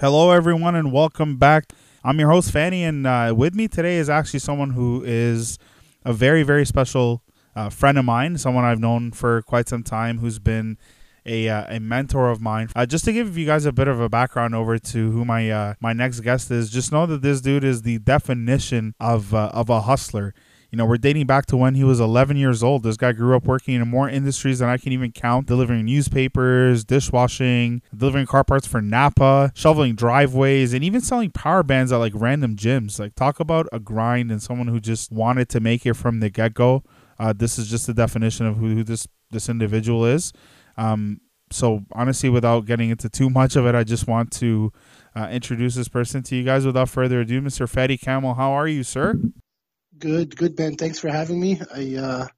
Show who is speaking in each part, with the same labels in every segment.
Speaker 1: Hello, everyone, and welcome back. I'm your host, Fady, and uh, with me today is actually someone who is a very, very special uh, friend of mine, someone I've known for quite some time, who's been a, uh, a mentor of mine. Uh, just to give you guys a bit of a background over to who my uh, my next guest is, just know that this dude is the definition of uh, of a hustler. You know, we're dating back to when he was 11 years old. This guy grew up working in more industries than I can even count, delivering newspapers, dishwashing, delivering car parts for Napa, shoveling driveways, and even selling power bands at like random gyms. Like, talk about a grind and someone who just wanted to make it from the get go. Uh, this is just the definition of who, who this this individual is. Um, so honestly, without getting into too much of it, I just want to uh, introduce this person to you guys. Without further ado, Mr. Fady Kamel, how are you, sir?
Speaker 2: Good, good, Ben. Thanks for having me. I, uh,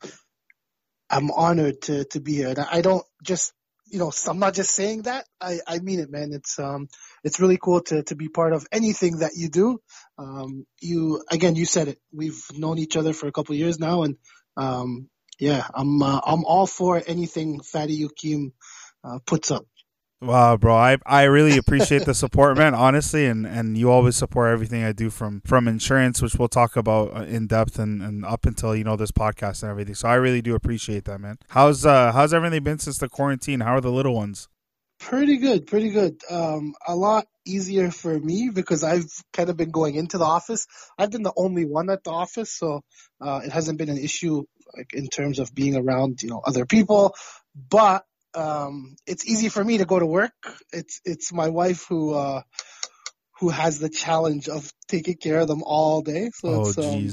Speaker 2: I'm honored to, to be here. And I don't just, you know, I'm not just saying that. I, I mean it, man. It's, um, it's really cool to, to be part of anything that you do. Um, you, again, you said it. We've known each other for a couple years now. And, um, yeah, I'm, uh, I'm all for anything Fady Yukim, uh, puts up.
Speaker 1: Wow, bro, I I really appreciate the support, man. Honestly, and and you always support everything I do from from insurance, which we'll talk about uh, in depth and, and up until you know this podcast and everything. So I really do appreciate that, man. How's uh how's everything been since the quarantine? How are the little ones?
Speaker 2: Pretty good, pretty good. Um, a lot easier for me because I've kind of been going into the office. I've been the only one at the office, so uh, it hasn't been an issue like in terms of being around, you know, other people. But um, it's easy for me to go to work. It's it's my wife who uh, who has the challenge of taking care of them all day. So
Speaker 1: oh,
Speaker 2: it's. Um,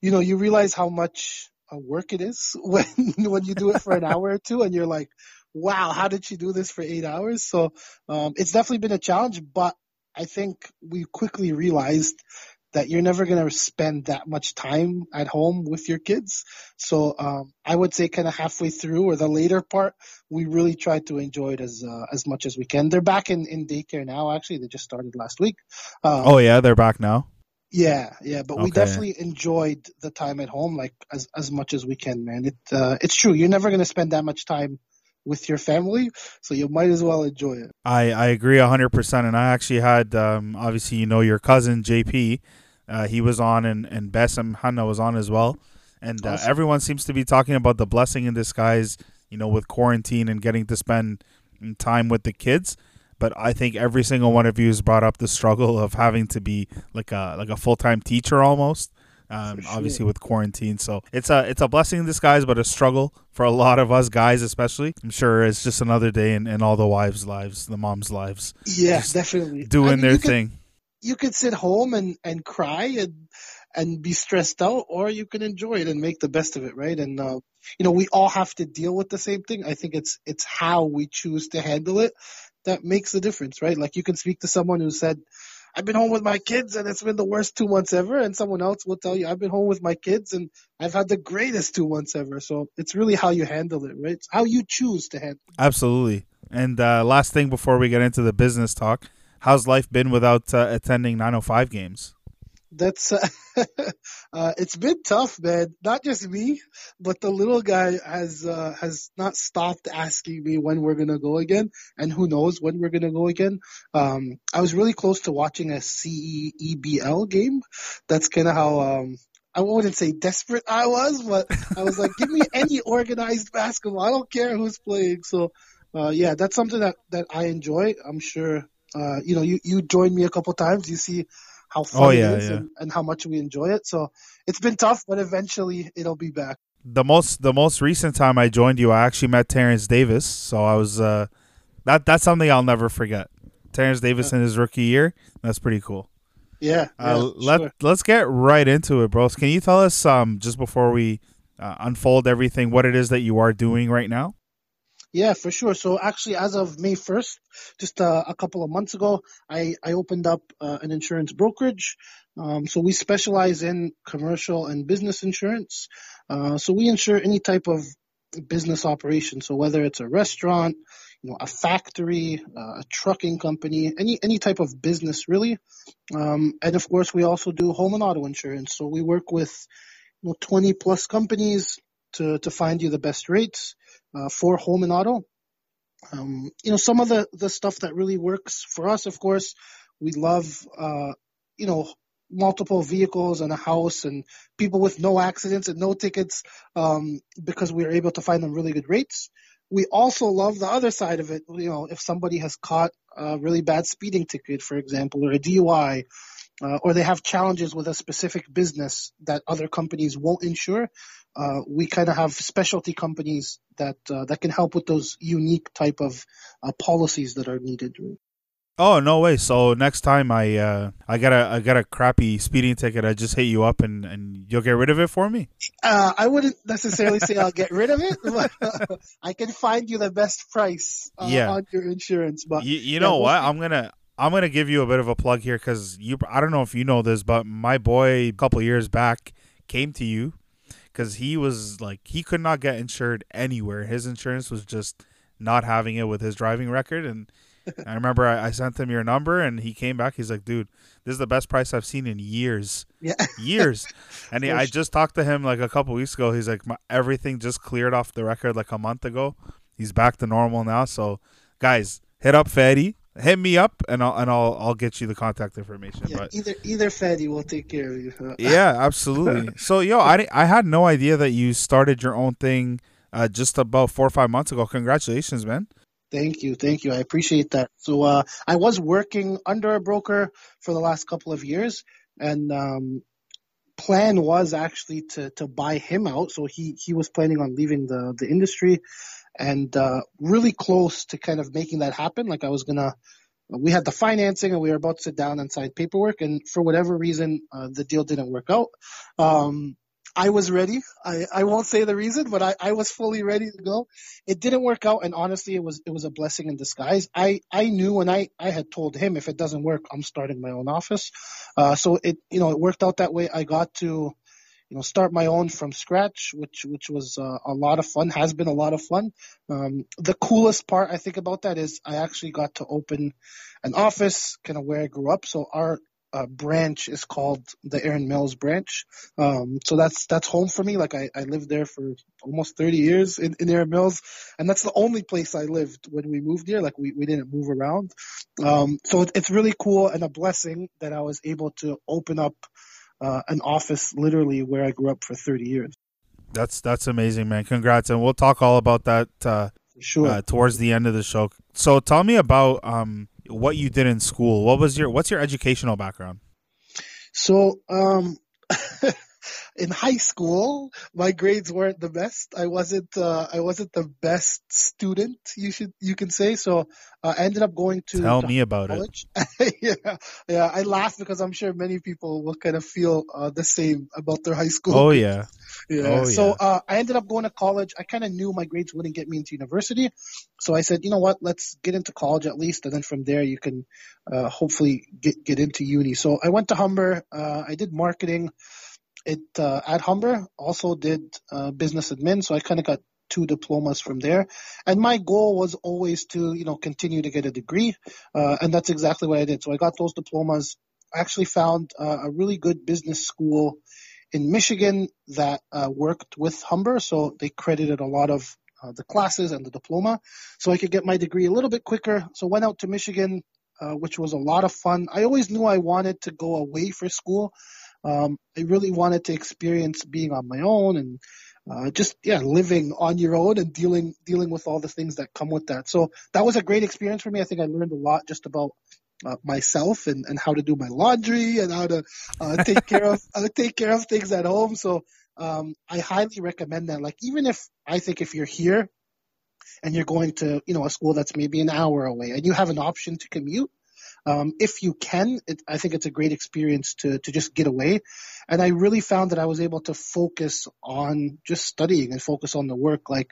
Speaker 2: you know, you realize how much uh, work it is when when you do it for an hour or two, and you're like, wow, how did she do this for eight hours? So um, it's definitely been a challenge, but I think we quickly realized that you're never going to spend that much time at home with your kids. So um, I would say kind of halfway through or the later part, we really try to enjoy it as uh, as much as we can. They're back in, in daycare now. Actually, they just started last week.
Speaker 1: Um, oh yeah, they're back now.
Speaker 2: Yeah, yeah, but okay. we definitely enjoyed the time at home like as as much as we can, man. It uh, it's true. You're never going to spend that much time with your family, so you might as well enjoy it.
Speaker 1: I I agree hundred percent, and I actually had um, obviously you know your cousin JP, uh, he was on, and and Bassem Hanna was on as well, and uh, awesome. everyone seems to be talking about the blessing in disguise, you know, with quarantine and getting to spend time with the kids. But I think every single one of you has brought up the struggle of having to be like a like a full time teacher almost. Um, sure. obviously with quarantine. So it's a it's a blessing in disguise, but a struggle for a lot of us guys, especially. I'm sure it's just another day in, in all the wives' lives, the moms' lives.
Speaker 2: Yeah, definitely
Speaker 1: doing I mean, their thing.
Speaker 2: Could, you could sit home and and cry and and be stressed out, or you can enjoy it and make the best of it, right? And uh, you know, we all have to deal with the same thing. I think it's it's how we choose to handle it that makes the difference, right? Like you can speak to someone who said, I've been home with my kids and it's been the worst two months ever. And someone else will tell you, I've been home with my kids and I've had the greatest two months ever. So it's really how you handle it, right? It's how you choose to handle it.
Speaker 1: Absolutely. And uh, last thing before we get into the business talk, how's life been without uh, attending 905 games?
Speaker 2: That's uh, uh, it's been tough, man. Not just me, but the little guy has uh, has not stopped asking me when we're gonna go again, and who knows when we're gonna go again. Um, I was really close to watching a CEBL game. That's kind of how um, I wouldn't say desperate I was, but I was like, give me any organized basketball. I don't care who's playing. So, uh, yeah, that's something that, that I enjoy. I'm sure, uh, you know, you, you joined me a couple times. You see how fun oh, yeah, it is yeah. and, and how much we enjoy it. So it's been tough, but eventually it'll be back.
Speaker 1: The most the most recent time I joined you, I actually met Terrence Davis. So I was uh, that that's something I'll never forget. Terrence Davis yeah. in his rookie year. That's pretty cool.
Speaker 2: Yeah.
Speaker 1: Uh, let sure. let's get right into it, bros. Can you tell us um just before we uh, unfold everything what it is that you are doing right now?
Speaker 2: Yeah, for sure. So actually, as of May 1st, just uh, a couple of months ago, I, I opened up uh, an insurance brokerage. Um, so we specialize in commercial and business insurance. Uh, so we insure any type of business operation. So whether it's a restaurant, you know, a factory, uh, a trucking company, any any type of business really. Um, and of course, we also do home and auto insurance. So we work with you know, 20 plus companies to to find you the best rates uh, for home and auto. Um, you know, some of the, the stuff that really works for us, of course, we love, uh, you know, multiple vehicles and a house and people with no accidents and no tickets um, because we are able to find them really good rates. We also love the other side of it. You know, if somebody has caught a really bad speeding ticket, for example, or a DUI, uh, or they have challenges with a specific business that other companies won't insure, uh, we kind of have specialty companies that uh, that can help with those unique type of uh, policies that are needed.
Speaker 1: Oh no way! So next time I uh, I got a I got a crappy speeding ticket, I just hit you up and, and you'll get rid of it for me.
Speaker 2: Uh, I wouldn't necessarily say I'll get rid of it, but I can find you the best price uh, yeah. on your insurance. But
Speaker 1: you, you know what? I'm gonna I'm gonna give you a bit of a plug here because you I don't know if you know this, but my boy a couple years back came to you because he was like he could not get insured anywhere. His insurance was just not having it with his driving record and I remember I, I, sent him your number, and he came back. He's like, "Dude, this is the best price I've seen in years,
Speaker 2: yeah,
Speaker 1: years." And he, I just talked to him like a couple weeks ago. He's like, "Everything just cleared off the record like a month ago. He's back to normal now." So, guys, hit up Fady, hit me up, and I'll and I'll I'll get you the contact information.
Speaker 2: Yeah,
Speaker 1: but
Speaker 2: either either Fady will take care of you.
Speaker 1: yeah, absolutely. so, yo, I I had no idea that you started your own thing. Uh, just about four or five months ago. Congratulations, man.
Speaker 2: Thank you, thank you. I appreciate that. So uh, I was working under a broker for the last couple of years, and um, plan was actually to to buy him out. So he he was planning on leaving the the industry, and uh, really close to kind of making that happen. Like I was gonna. We had the financing and we were about to sit down and sign paperwork, and for whatever reason, uh, the deal didn't work out. Um, I was ready. I, I won't say the reason, but I, I was fully ready to go. It didn't work out, and honestly, it was it was a blessing in disguise. I I knew when I I had told him if it doesn't work, I'm starting my own office. Uh, so it you know it worked out that way. I got to you know start my own from scratch, which which was uh, a lot of fun. Has been a lot of fun. Um, the coolest part I think about that is I actually got to open an office, kind of where I grew up. So our uh, branch is called the Erin Mills branch. Um, so that's that's home for me. Like I, I lived there for almost 30 years in, in Erin Mills, and that's the only place I lived when we moved here. Like we, we didn't move around. Um, so it, it's really cool and a blessing that I was able to open up uh, an office literally where I grew up for 30 years.
Speaker 1: That's that's amazing, man. Congrats, and we'll talk all about that. Uh,
Speaker 2: sure.
Speaker 1: Uh, towards the end of the show. So tell me about um, what you did in school. What was your what's your educational background?
Speaker 2: So, um, in high school, my grades weren't the best. I wasn't uh, I wasn't the best student. You should you can say so. Uh, I ended up going to
Speaker 1: tell
Speaker 2: to
Speaker 1: me about
Speaker 2: college. it. yeah, yeah. I laugh because I'm sure many people will kind of feel uh, the same about their high school.
Speaker 1: Oh yeah.
Speaker 2: Yeah. Oh, so uh, I ended up going to college. I kind of knew my grades wouldn't get me into university, so I said, you know what, let's get into college at least, and then from there you can uh, hopefully get get into uni. So I went to Humber. Uh, I did marketing. It uh, at Humber also did uh, business admin, so I kind of got two diplomas from there. And my goal was always to, you know, continue to get a degree. Uh, and that's exactly what I did. So I got those diplomas. I actually found uh, a really good business school in Michigan that uh, worked with Humber, so they credited a lot of uh, the classes and the diploma, so I could get my degree a little bit quicker. So went out to Michigan, uh, which was a lot of fun. I always knew I wanted to go away for school. Um, I really wanted to experience being on my own and uh, just yeah, living on your own and dealing dealing with all the things that come with that. So that was a great experience for me. I think I learned a lot just about uh, myself and, and how to do my laundry and how to uh, take care of uh, take care of things at home. So um, I highly recommend that. Like even if I think if you're here and you're going to you know a school that's maybe an hour away and you have an option to commute, um, if you can, it, I think it's a great experience to to just get away. And I really found that I was able to focus on just studying and focus on the work. Like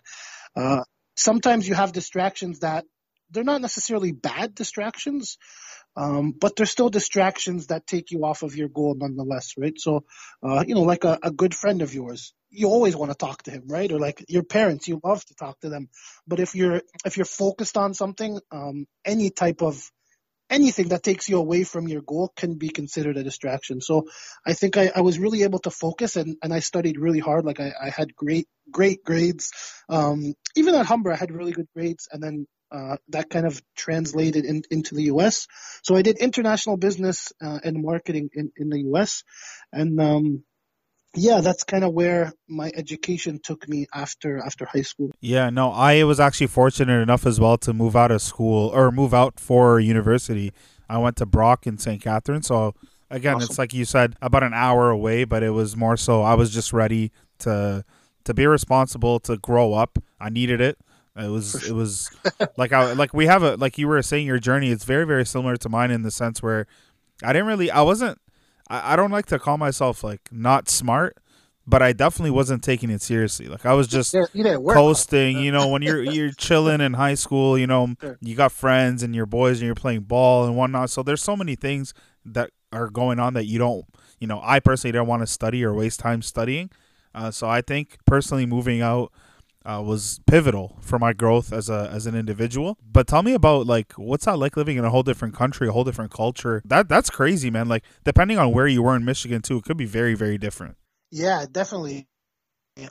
Speaker 2: uh, sometimes you have distractions that they're not necessarily bad distractions, um, but there's still distractions that take you off of your goal nonetheless, right? So, uh, you know, like a, a good friend of yours, you always want to talk to him, right? Or like your parents, you love to talk to them. But if you're, if you're focused on something, um, any type of, anything that takes you away from your goal can be considered a distraction. So I think I, I was really able to focus and, and I studied really hard. Like I, I had great, great grades. Um, even at Humber, I had really good grades. And then uh, that kind of translated in, into the U.S. So I did international business uh, and marketing in, in the U.S. And um, yeah, that's kind of where my education took me after after high school.
Speaker 1: Yeah, no, I was actually fortunate enough as well to move out of school or move out for university. I went to Brock in St. Catherine, so again, awesome. it's like you said, about an hour away, but it was more so I was just ready to to be responsible, to grow up. I needed it. It was it was like I like we have a like you were saying your journey. It's very very similar to mine in the sense where I didn't really I wasn't I, I don't like to call myself like not smart, but I definitely wasn't taking it seriously. Like I was just coasting. You know, when you're you're chilling in high school, you know, you got friends and your boys and you're playing ball and whatnot. So there's so many things that are going on that you don't. You know, I personally don't want to study or waste time studying. Uh, so I think personally moving out uh, was pivotal for my growth as a as an individual. But tell me about like what's that like living in a whole different country, a whole different culture. That that's crazy, man. Like depending on where you were in Michigan too, it could be very very different.
Speaker 2: Yeah, definitely.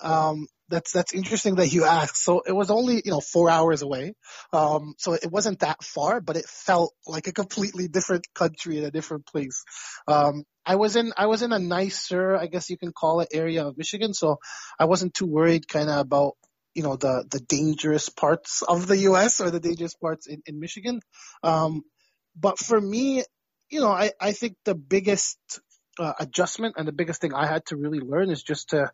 Speaker 2: Um, that's that's interesting that you asked. So it was only you know four hours away, um, so it wasn't that far, but it felt like a completely different country in a different place. Um, I was in I was in a nicer, I guess you can call it, area of Michigan, so I wasn't too worried kind of about you know the the dangerous parts of the U.S. or the dangerous parts in, in Michigan. Um, but for me, you know, I I think the biggest uh, adjustment and the biggest thing I had to really learn is just to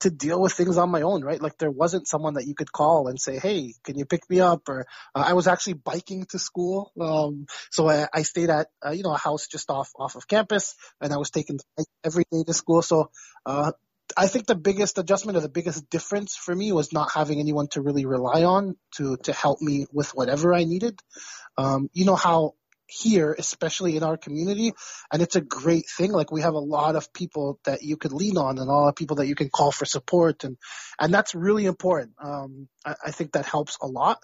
Speaker 2: to deal with things on my own, right? Like there wasn't someone that you could call and say, "Hey, can you pick me up?" Or uh, I was actually biking to school, um, so I, I stayed at uh, you know a house just off off of campus, and I was taking every day to school. So uh, I think the biggest adjustment or the biggest difference for me was not having anyone to really rely on to to help me with whatever I needed. Um, you know how here, especially in our community, and it's a great thing. Like we have a lot of people that you could lean on, and a lot of people that you can call for support, and and that's really important. Um, I, I think that helps a lot,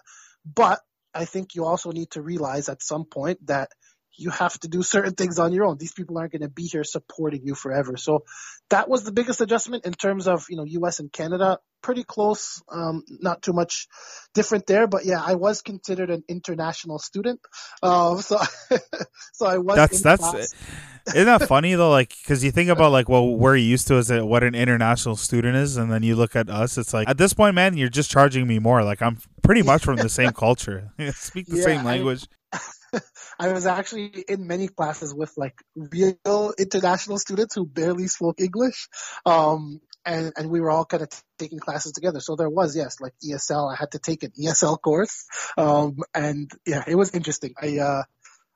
Speaker 2: but I think you also need to realize at some point that you have to do certain things on your own. These people aren't going to be here supporting you forever. So that was the biggest adjustment in terms of, you know, US and Canada. Pretty close, um, not too much different there, but yeah, I was considered an international student. Um, so, so I was.
Speaker 1: That's, that's, class. isn't that funny though? Like, cause you think about like, well, we're used to is that what an international student is. And then you look at us, it's like, at this point, man, you're just charging me more. Like, I'm pretty much from the same culture, speak the yeah, same language. I,
Speaker 2: I was actually in many classes with like real international students who barely spoke English. Um, and, and we were all kind of t- taking classes together. So there was, yes, like ESL. I had to take an ESL course. Um, and yeah, it was interesting. I, uh,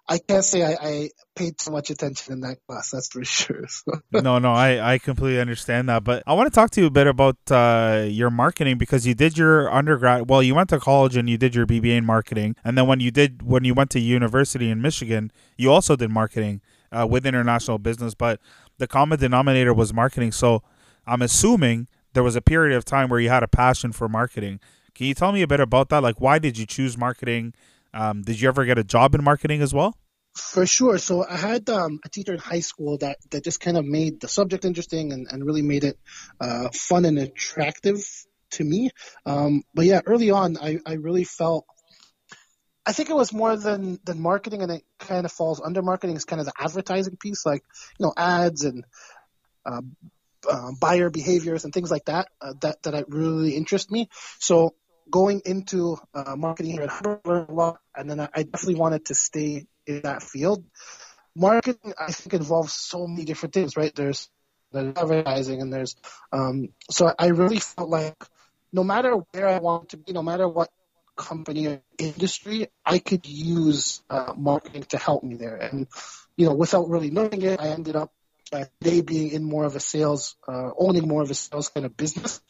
Speaker 2: I can't say I, I, paid too much attention in that class. That's for sure.
Speaker 1: no, no, I, I completely understand that. But I want to talk to you a bit about uh, your marketing because you did your undergrad. Well, you went to college and you did your BBA in marketing, and then when you did when you went to university in Michigan, you also did marketing uh, with international business. But the common denominator was marketing. So I'm assuming there was a period of time where you had a passion for marketing. Can you tell me a bit about that? Like, why did you choose marketing? Um, did you ever get a job in marketing as well?
Speaker 2: For sure. So I had um, a teacher in high school that, that just kind of made the subject interesting and, and really made it uh, fun and attractive to me. Um, but yeah, early on, I, I really felt I think it was more than than marketing, and it kind of falls under marketing. Is kind of the advertising piece, like you know ads and uh, uh, buyer behaviors and things like that. Uh, that that really interest me. So going into uh, marketing here at Harvard a lot, and then I, I definitely wanted to stay in that field. Marketing, I think, involves so many different things, right? There's there's advertising, and there's um, so I really felt like no matter where I want to be, no matter what company or industry, I could use uh, marketing to help me there. And you know, without really knowing it, I ended up uh, today being in more of a sales, uh, owning more of a sales kind of business.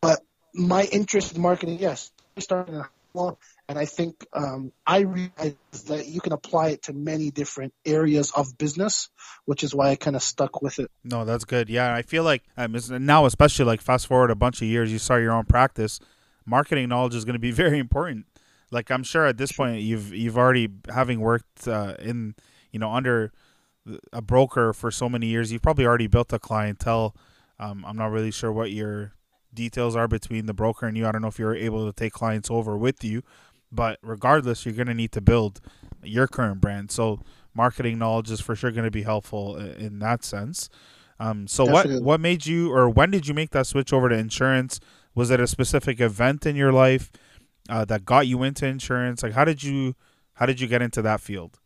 Speaker 2: But my interest in marketing, yes, started in well, and I think um, I realized that you can apply it to many different areas of business, which is why I kind of stuck with it.
Speaker 1: No, that's good. Yeah, I feel like um, now, especially like fast forward a bunch of years, you start your own practice. Marketing knowledge is going to be very important. Like I'm sure at this point you've you've already having worked uh, in you know under a broker for so many years, you've probably already built a clientele. Um, I'm not really sure what your details are between the broker and you. I don't know if you're able to take clients over with you, but regardless, you're going to need to build your current brand. So marketing knowledge is for sure going to be helpful in that sense. Um, so Definitely. what what made you or when did you make that switch over to insurance? Was it a specific event in your life uh, that got you into insurance? Like how did you how did you get into that field?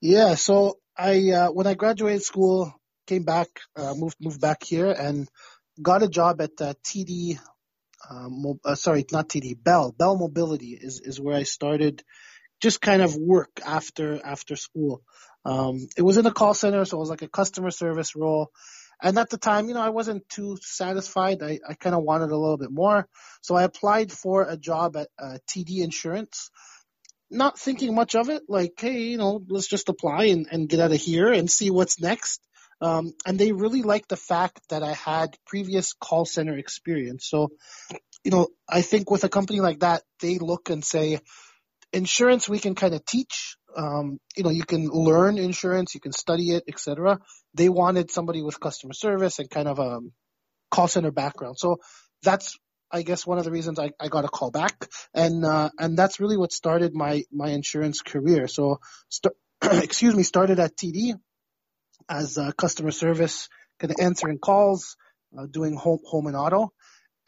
Speaker 2: Yeah, so I uh, when I graduated school, came back, uh, moved moved back here, and got a job at uh, TD. Um, uh, sorry, not TD. Bell Bell Mobility is is where I started. Just kind of work after after school. Um, it was in a call center, so it was like a customer service role. And at the time, you know, I wasn't too satisfied. I, I kind of wanted a little bit more. So I applied for a job at uh, TD Insurance, not thinking much of it. Like, hey, you know, let's just apply and, and get out of here and see what's next. Um, and they really liked the fact that I had previous call center experience. So, you know, I think with a company like that, they look and say, insurance we can kind of teach. Um, you know, you can learn insurance, you can study it, etc. They wanted somebody with customer service and kind of a call center background. So that's I guess one of the reasons I, I got a call back, and uh, and that's really what started my my insurance career. So, st- excuse me, started at TD as uh, customer service, kind of answering calls, uh, doing home home and auto,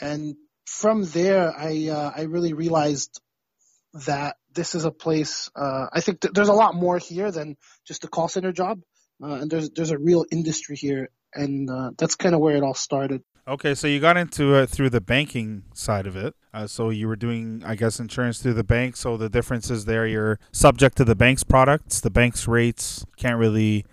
Speaker 2: and from there I uh, I really realized that this is a place. Uh, I think th- there's a lot more here than just a call center job, uh, and there's there's a real industry here, and uh, that's kind of where it all started.
Speaker 1: Okay, so you got into it through the banking side of it. Uh, so you were doing, I guess, insurance through the bank. So the difference is there you're subject to the bank's products, the bank's rates. Can't really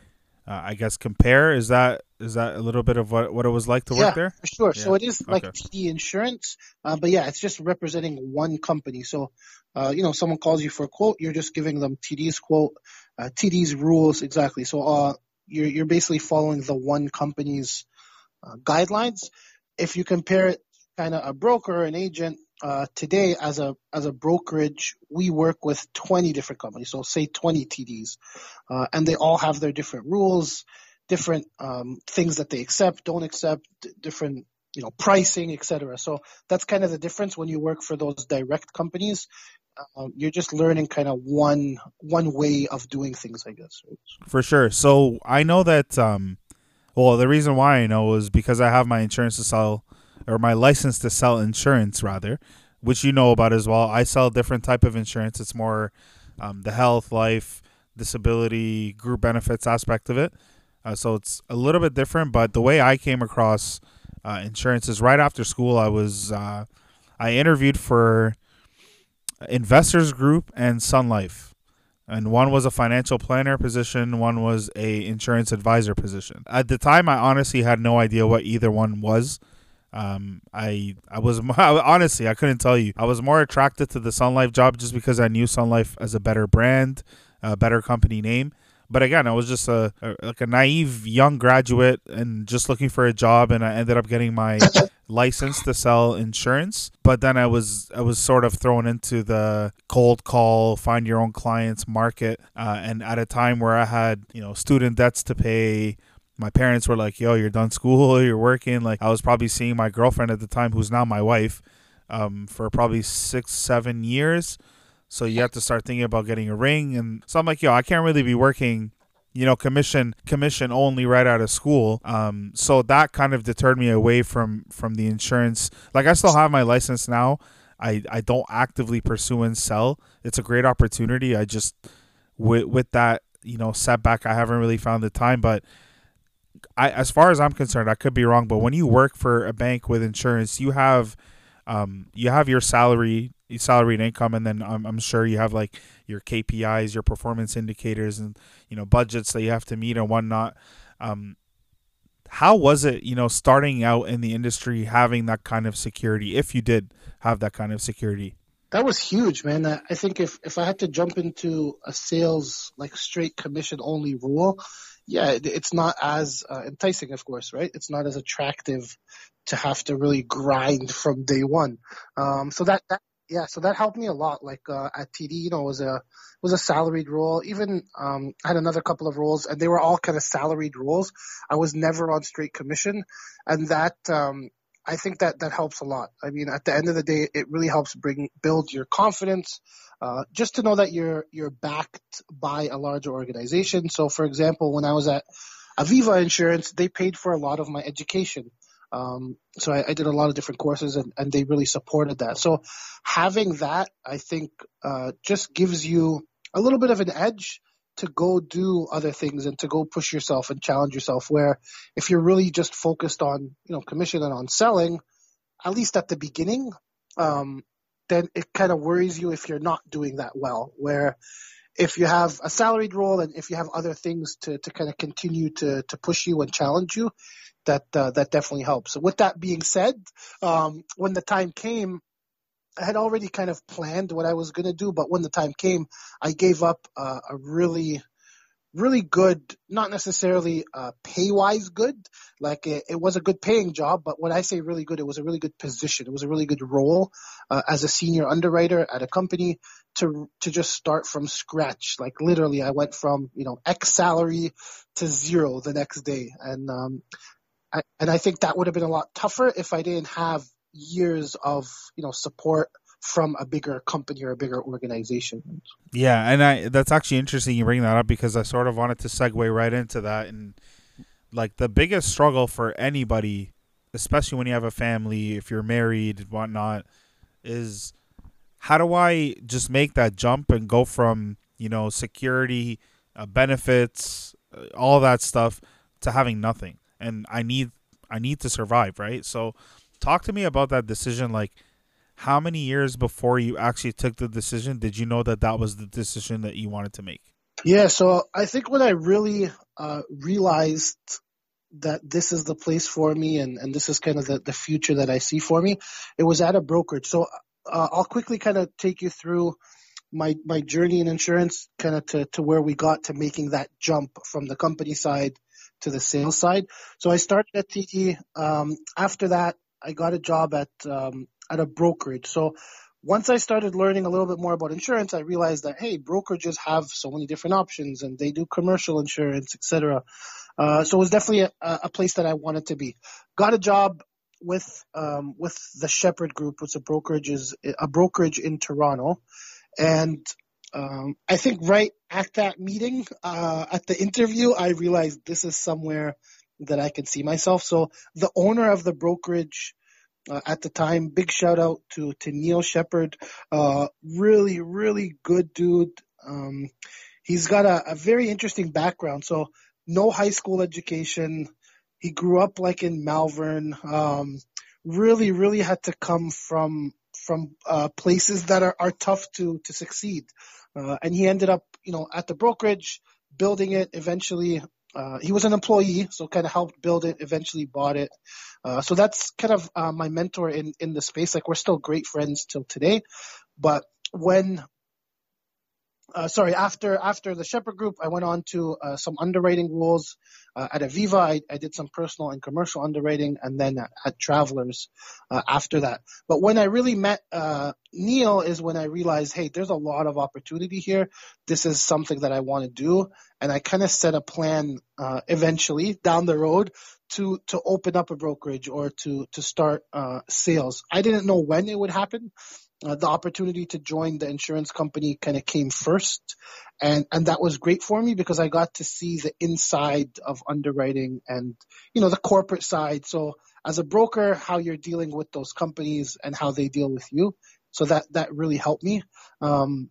Speaker 1: uh, I guess compare. Is that is that a little bit of what, what it was like to
Speaker 2: yeah,
Speaker 1: work there?
Speaker 2: For sure. Yeah. So it is like okay. TD Insurance, uh, but yeah, it's just representing one company. So, uh, you know, someone calls you for a quote, you're just giving them TD's quote, uh, TD's rules exactly. So, uh, you're you're basically following the one company's uh, guidelines. If you compare it, kind of a broker, an agent, uh, today as a as a brokerage, we work with 20 different companies. So say 20 TDs, uh, and they all have their different rules, different um, things that they accept, don't accept, different you know pricing, etc. So that's kind of the difference when you work for those direct companies. Uh, you're just learning kind of one one way of doing things, I guess.
Speaker 1: For sure. So I know that. Um, well, the reason why I know is because I have my insurance to sell or my license to sell insurance rather, which you know about as well. I sell a different type of insurance. It's more um, the health, life, disability, group benefits aspect of it. Uh, so it's a little bit different. But the way I came across uh, insurance is right after school. I was uh, I interviewed for Investors Group and Sun Life. And one was a financial planner position, one was a insurance advisor position. At the time, I honestly had no idea what either one was. Um, I I was honestly I couldn't tell you. I was more attracted to the Sun Life job just because I knew Sun Life as a better brand, a better company name. But again, I was just a, a like a naive young graduate and just looking for a job, and I ended up getting my license to sell insurance. But then I was I was sort of thrown into the cold call, find your own clients market, uh, and at a time where I had you know student debts to pay my parents were like, "Yo, you're done school, you're working." Like I was probably seeing my girlfriend at the time, who's now my wife, um, for probably six, seven years. So you have to start thinking about getting a ring, and so I'm like, "Yo, I can't really be working." You know, commission commission only right out of school. Um, so that kind of deterred me away from from the insurance. Like I still have my license now. I I don't actively pursue and sell. It's a great opportunity. I just with with that you know setback, I haven't really found the time, but I, as far as I'm concerned, I could be wrong, but when you work for a bank with insurance, you have, um, you have your salary, your salaried income, and then I'm, I'm sure you have like your KPIs, your performance indicators, and you know budgets that you have to meet and whatnot. Um, how was it, you know, starting out in the industry, having that kind of security? If you did have that kind of security,
Speaker 2: that was huge, man. I think if if I had to jump into a sales like straight commission only rule, yeah, it's not as uh, enticing, of course, right? It's not as attractive to have to really grind from day one. Um, so that, that, yeah, so that helped me a lot. Like, uh, at TD, you know, was a, was a salaried role. Even, um, I had another couple of roles and they were all kind of salaried roles. I was never on straight commission and that, um, I think that that helps a lot. I mean, at the end of the day, it really helps bring build your confidence. Uh, just to know that you're you're backed by a larger organization. So, for example, when I was at Aviva Insurance, they paid for a lot of my education. Um, so I, I, did a lot of different courses and, and, they really supported that. So having that, I think, uh, just gives you a little bit of an edge to go do other things and to go push yourself and challenge yourself. Where if you're really just focused on, you know, commission and on selling, at least at the beginning, um, then it kind of worries you if you're not doing that well. Where if you have a salaried role and if you have other things to, to kind of continue to, to push you and challenge you, that uh, that definitely helps. So with that being said, um, when the time came, I had already kind of planned what I was going to do, but when the time came, I gave up uh, a really, really good, not necessarily uh, pay wise good. Like it, it, was a good paying job, but when I say really good, it was a really good position. It was a really good role uh, as a senior underwriter at a company to to just start from scratch. Like literally, I went from you know X salary to zero the next day, and um, I, and I think that would have been a lot tougher if I didn't have years of you know support from a bigger company or a bigger organization.
Speaker 1: Yeah, and I that's actually interesting you bring that up because I sort of wanted to segue right into that and like the biggest struggle for anybody, especially when you have a family, if you're married, whatnot, is how do I just make that jump and go from you know security, uh, benefits, uh, all that stuff to having nothing, and I need I need to survive, right? So talk to me about that decision like how many years before you actually took the decision did you know that that was the decision that you wanted to make
Speaker 2: yeah so i think when i really uh, realized that this is the place for me and, and this is kind of the, the future that i see for me it was at a brokerage so uh, i'll quickly kind of take you through my my journey in insurance kind of to, to where we got to making that jump from the company side to the sales side. So I started at TD. Um, after that, I got a job at um, at a brokerage. So once I started learning a little bit more about insurance, I realized that hey, brokerages have so many different options, and they do commercial insurance, etc. Uh, so it was definitely a, a, place that I wanted to be. Got a job with um, with the Shepherd Group, which a brokerage is a brokerage in Toronto, and um, I think right at that meeting, uh, at the interview, I realized this is somewhere that I can see myself. So the owner of the brokerage uh, at the time, big shout out to, to Neil Shepard. Uh, really, really good dude. Um, he's got a, a very interesting background. So no high school education. He grew up like in Malvern. Um, really, really had to come from from uh, places that are, are tough to to succeed. Uh, and he ended up, you know, at the brokerage, building it. Eventually, uh, he was an employee, so kind of helped build it. Eventually, bought it. Uh, so that's kind of uh, my mentor in in the space. Like we're still great friends till today. But when uh, sorry, after after the Shepherd Group, I went on to uh, some underwriting roles uh, at Aviva. I, I, did some personal and commercial underwriting, and then at, at Travelers uh, after that. But when I really met uh, Neil is when I realized, hey, there's a lot of opportunity here. This is something that I want to do, and I kind of set a plan uh, eventually down the road to to open up a brokerage or to to start sales. I didn't know when it would happen uh, the opportunity to join the insurance company kind of came first and and that was great for me because I got to see the inside of underwriting and you know the corporate side so as a broker how you're dealing with those companies and how they deal with you so that that really helped me um,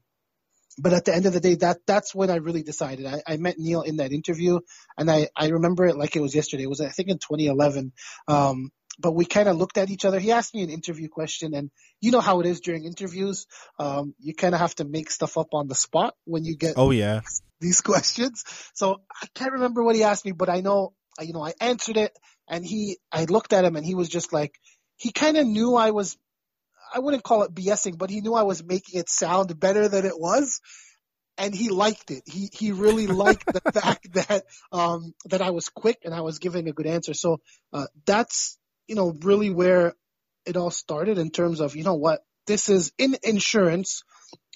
Speaker 2: but at the end of the day, that that's when I really decided. I, I met Neil in that interview, and I I remember it like it was yesterday. It was I think in 2011. Um, but we kind of looked at each other. He asked me an interview question, and you know how it is during interviews. Um, you kind of have to make stuff up on the spot when you get
Speaker 1: oh yeah
Speaker 2: these questions. So I can't remember what he asked me, but I know you know I answered it, and he I looked at him, and he was just like he kind of knew I was. I wouldn't call it BSing, but he knew I was making it sound better than it was and he liked it. He he really liked the fact that um that I was quick and I was giving a good answer. So uh, that's you know, really where it all started in terms of, you know what, this is in insurance,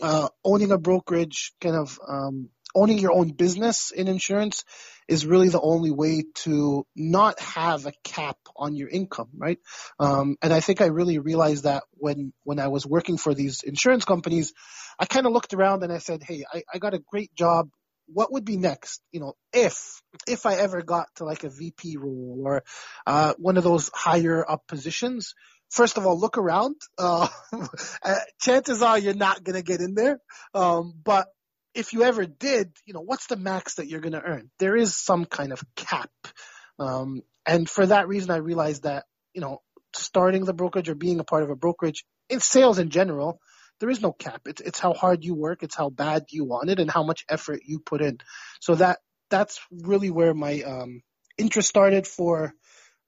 Speaker 2: uh, owning a brokerage kind of, um, owning your own business in insurance is really the only way to not have a cap on your income, right? Um, and I think I really realized that when when I was working for these insurance companies, I kind of looked around and I said, "Hey, I, I got a great job. What would be next? You know, if if I ever got to like a VP role or uh, one of those higher up positions." First of all, look around. Uh, chances are you're not gonna get in there. Um, but if you ever did, you know, what's the max that you're to earn? There is some kind of cap. Um, and for that reason, I realized that, you know, starting the brokerage or being a part of a brokerage in sales in general, there is no cap. It's, it's how hard you work. It's how bad you want it and how much effort you put in. So that, that's really where my, um, interest started for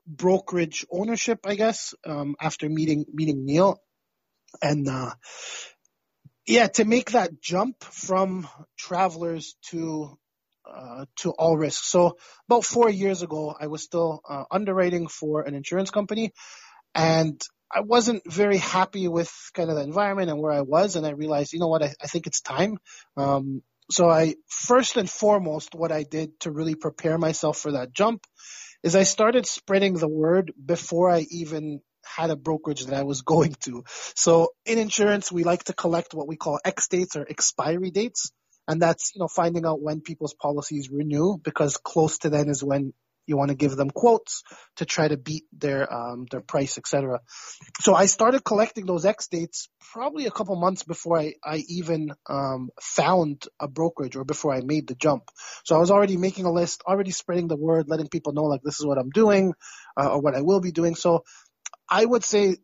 Speaker 2: brokerage ownership, I guess, um, after meeting, meeting Neil. And, uh, yeah, to make that jump from travelers to uh, to all risk. So about four years ago, I was still uh, underwriting for an insurance company, and I wasn't very happy with kind of the environment and where I was. And I realized, you know what, I, I think it's time. Um, so I first and foremost, what I did to really prepare myself for that jump is I started spreading the word before I even had a brokerage that I was going to. So in insurance, we like to collect what we call X dates or expiry dates. And that's, you know, finding out when people's policies renew because close to then is when you want to give them quotes to try to beat their um, their price, etc. So I started collecting those X dates probably a couple months before I, I even um, found a brokerage or before I made the jump. So I was already making a list, already spreading the word, letting people know like this is what I'm doing uh, or what I will be doing. So I would say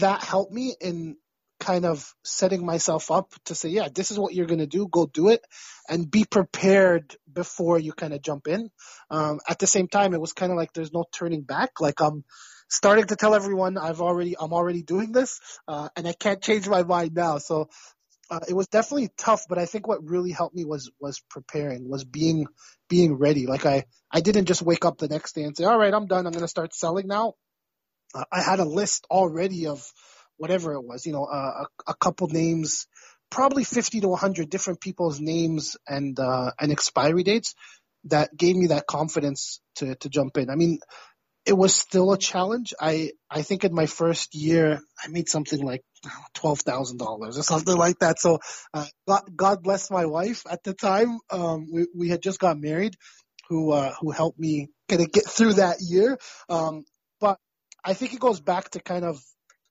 Speaker 2: that helped me in kind of setting myself up to say, yeah, this is what you're going to do. Go do it and be prepared before you kind of jump in. Um, at the same time, it was kind of like there's no turning back. Like I'm starting to tell everyone I've already, I'm already doing this, uh, and I can't change my mind now. So, uh, it was definitely tough, but I think what really helped me was, was preparing, was being, being ready. Like I, I didn't just wake up the next day and say, all right, I'm done. I'm going to start selling now. Uh, I had a list already of whatever it was, you know, uh, a, a couple names, probably 50 to 100 different people's names and uh, and expiry dates that gave me that confidence to to jump in. I mean, it was still a challenge. I I think in my first year I made something like twelve thousand dollars or something like that. So uh, God, God bless my wife at the time. Um, we we had just got married, who uh, who helped me kind of get through that year. Um, but I think it goes back to kind of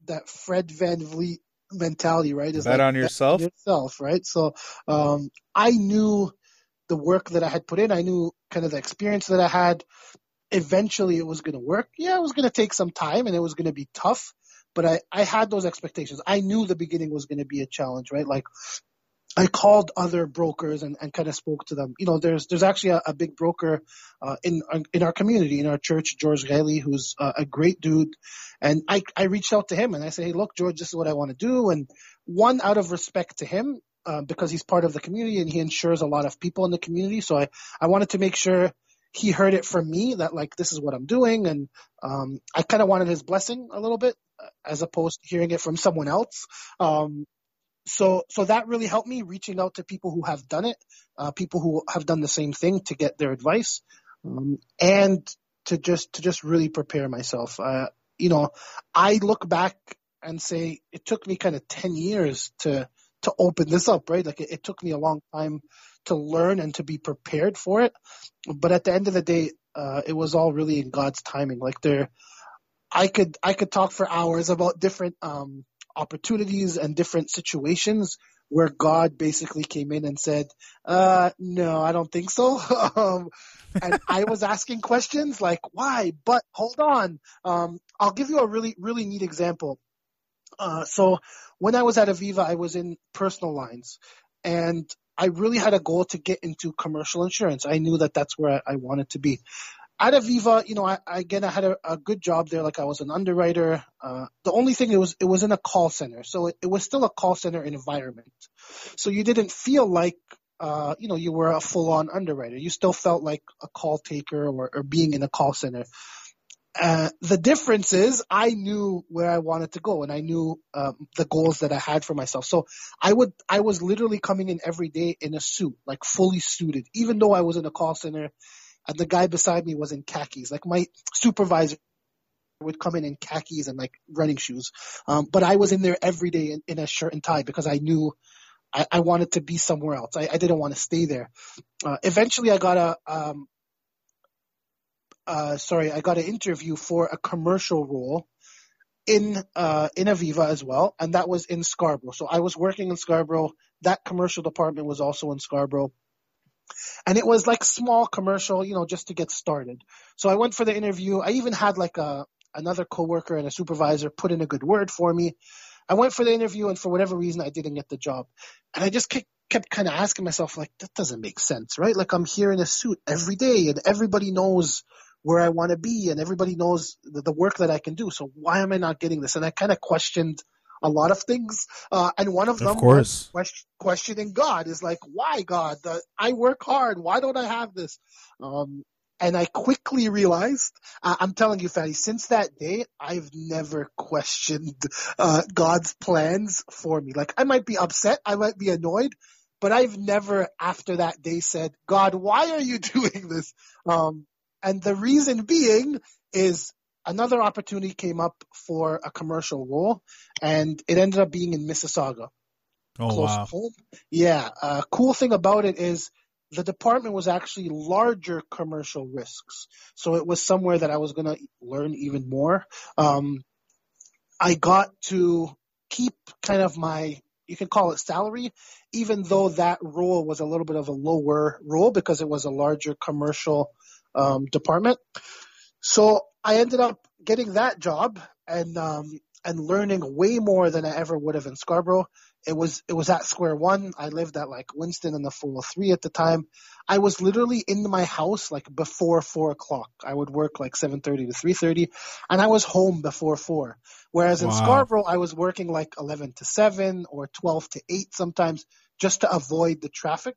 Speaker 2: that Fred Van VanVleet mentality, right?
Speaker 1: Is bet like, on yourself. Bet
Speaker 2: yourself, right? So um, I knew the work that I had put in. I knew kind of the experience that I had. Eventually, it was going to work. Yeah, it was going to take some time, and it was going to be tough. But I, I had those expectations. I knew the beginning was going to be a challenge, right? Like I called other brokers and, and kind of spoke to them. You know, there's there's actually a, a big broker uh, in in our community, in our church, George Riley, who's uh, a great dude. And I I reached out to him and I said, hey, look, George, this is what I want to do. And one out of respect to him, uh, because he's part of the community and he insures a lot of people in the community. So I I wanted to make sure he heard it from me that like this is what I'm doing, and um, I kind of wanted his blessing a little bit uh, as opposed to hearing it from someone else. Um, so so that really helped me reaching out to people who have done it, uh, people who have done the same thing to get their advice, um, and to just to just really prepare myself. Uh, you know, I look back and say it took me kind of ten years to to open this up, right? Like it, it took me a long time to learn and to be prepared for it, but at the end of the day, uh, it was all really in God's timing. Like there, I could I could talk for hours about different um opportunities and different situations where God basically came in and said, uh, no, I don't think so. um, and I was asking questions like, why? But hold on. Um, I'll give you a really, really neat example. Uh, so when I was at Aviva, I was in personal lines and I really had a goal to get into commercial insurance. I knew that that's where I, I wanted to be at Aviva, you know, I, again, I had a, a, good job there. Like I was an underwriter. Uh, the only thing it was, it was in a call center. So it, it was still a call center environment. So you didn't feel like, uh, you know, you were a full on underwriter. You still felt like a call taker or, or being in a call center. Uh, the difference is I knew where I wanted to go and I knew um, the goals that I had for myself. So I would, I was literally coming in every day in a suit, like fully suited, even though I was in a call center and the guy beside me was in khakis. Like my supervisor would come in in khakis and like running shoes. Um, but I was in there every day in, in a shirt and tie because I knew I, I wanted to be somewhere else. I, I didn't want to stay there. Uh, eventually I got a, um, uh, sorry, I got an interview for a commercial role in uh, in Aviva as well, and that was in Scarborough. So I was working in Scarborough. That commercial department was also in Scarborough, and it was like small commercial, you know, just to get started. So I went for the interview. I even had like a another coworker and a supervisor put in a good word for me. I went for the interview, and for whatever reason, I didn't get the job, and I just kept, kept kind of asking myself, like, that doesn't make sense, right? Like I'm here in a suit every day, and everybody knows where I want to be and everybody knows the, the, work that I can do. So why am I not getting this? And I kind of questioned a lot of things. Uh, and one of them
Speaker 1: of
Speaker 2: was question, questioning God is like, why God? The, I work hard. Why don't I have this? Um, and I quickly realized, uh, I'm telling you, Fady, since that day, I've never questioned uh, God's plans for me. Like, I might be upset, I might be annoyed, but I've never, after that day, said, God, why are you doing this? Um, and the reason being is another opportunity came up for a commercial role, and it ended up being in Mississauga.
Speaker 1: Oh close wow! Home.
Speaker 2: Yeah. Uh, cool thing about it is the department was actually larger commercial risks, so it was somewhere that I was going to learn even more. Um, I got to keep kind of my you can call it salary, even though that role was a little bit of a lower role because it was a larger commercial um, department. So I ended up getting that job and um, and learning way more than I ever would have in Scarborough. It was it was at square one. I lived at like Winston and the 403 at the time. I was literally in my house like before four o'clock. I would work like 7:30 to 3:30, and I was home before four. Whereas wow. in Scarborough, I was working like 11 to 7 or 12 to 8 sometimes, just to avoid the traffic.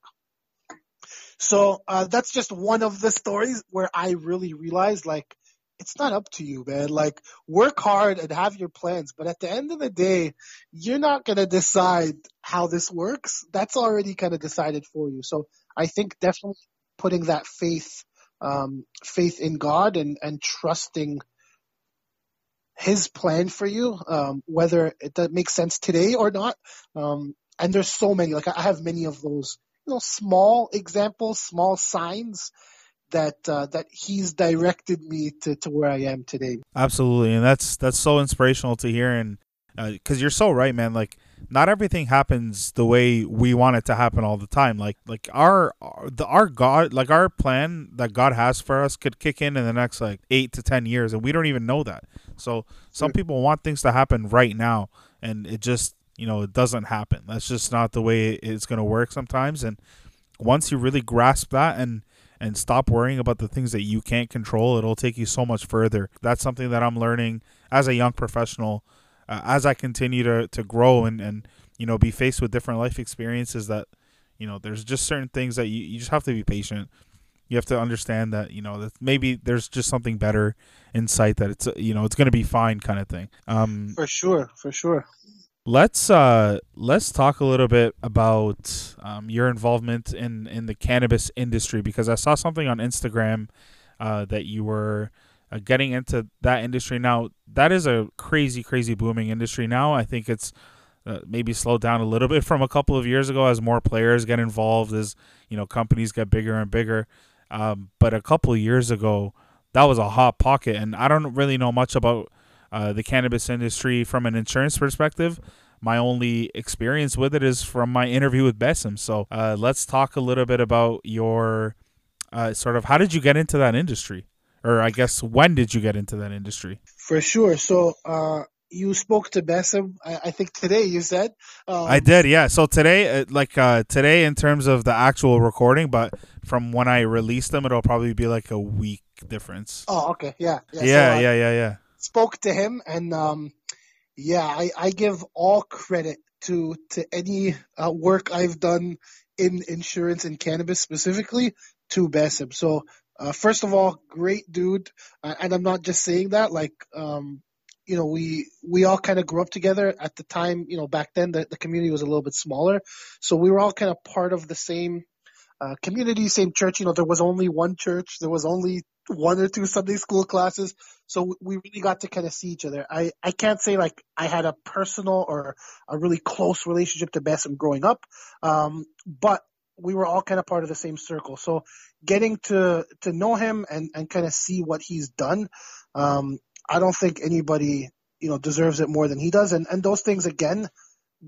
Speaker 2: So uh, that's just one of the stories where I really realized like it's not up to you, man. Like work hard and have your plans, but at the end of the day, you're not gonna decide how this works. That's already kind of decided for you. So I think definitely putting that faith, um, faith in God and and trusting His plan for you, um, whether it makes sense today or not. Um, and there's so many. Like I have many of those you know, small examples, small signs that uh, that he's directed me to, to where I am today.
Speaker 1: Absolutely, and that's that's so inspirational to hear, and because uh, you're so right, man. Like, not everything happens the way we want it to happen all the time. Like, like our the our God, like our plan that God has for us, could kick in in the next like eight to ten years, and we don't even know that. So some people want things to happen right now, and it just you know, it doesn't happen. That's just not the way it's going to work sometimes. And once you really grasp that and and stop worrying about the things that you can't control, it'll take you so much further. That's something that I'm learning as a young professional, uh, as I continue to to grow and and you know be faced with different life experiences. That you know, there's just certain things that you you just have to be patient. You have to understand that you know that maybe there's just something better in sight that it's you know it's going to be fine kind of thing. Um,
Speaker 2: for sure, for sure.
Speaker 1: Let's uh let's talk a little bit about um, your involvement in in the cannabis industry because I saw something on Instagram uh, that you were uh, getting into that industry now. That is a crazy, crazy booming industry now. I think it's uh, maybe slowed down a little bit from a couple of years ago as more players get involved, as you know companies get bigger and bigger. Um, but a couple of years ago, that was a hot pocket, and I don't really know much about uh, the cannabis industry from an insurance perspective. My only experience with it is from my interview with Besim. So uh, let's talk a little bit about your uh, sort of how did you get into that industry? Or I guess when did you get into that industry?
Speaker 2: For sure. So uh, you spoke to Besim. I, I, think today you said.
Speaker 1: Um, I did, yeah. So today, uh, like uh, today, in terms of the actual recording, but from when I release them, it'll probably be like a week difference.
Speaker 2: Oh, okay, yeah,
Speaker 1: yeah, yeah, so, yeah, yeah, yeah
Speaker 2: spoke to him, and um, yeah, I, I give all credit to to any uh, work I've done in insurance and cannabis specifically to Besim. So Uh, first of all, great dude, uh, and I'm not just saying that. Like, um, you know, we we all kind of grew up together at the time. You know, back then the, the community was a little bit smaller, so we were all kind of part of the same uh, community, same church. You know, there was only one church. There was only one or two Sunday school classes. So we really got to kind of see each other. I, I can't say like I had a personal or a really close relationship to Bassem growing up. Um, but we were all kind of part of the same circle. So getting to, to know him and, and kind of see what he's done, um, I don't think anybody, you know, deserves it more than he does. And, and those things again,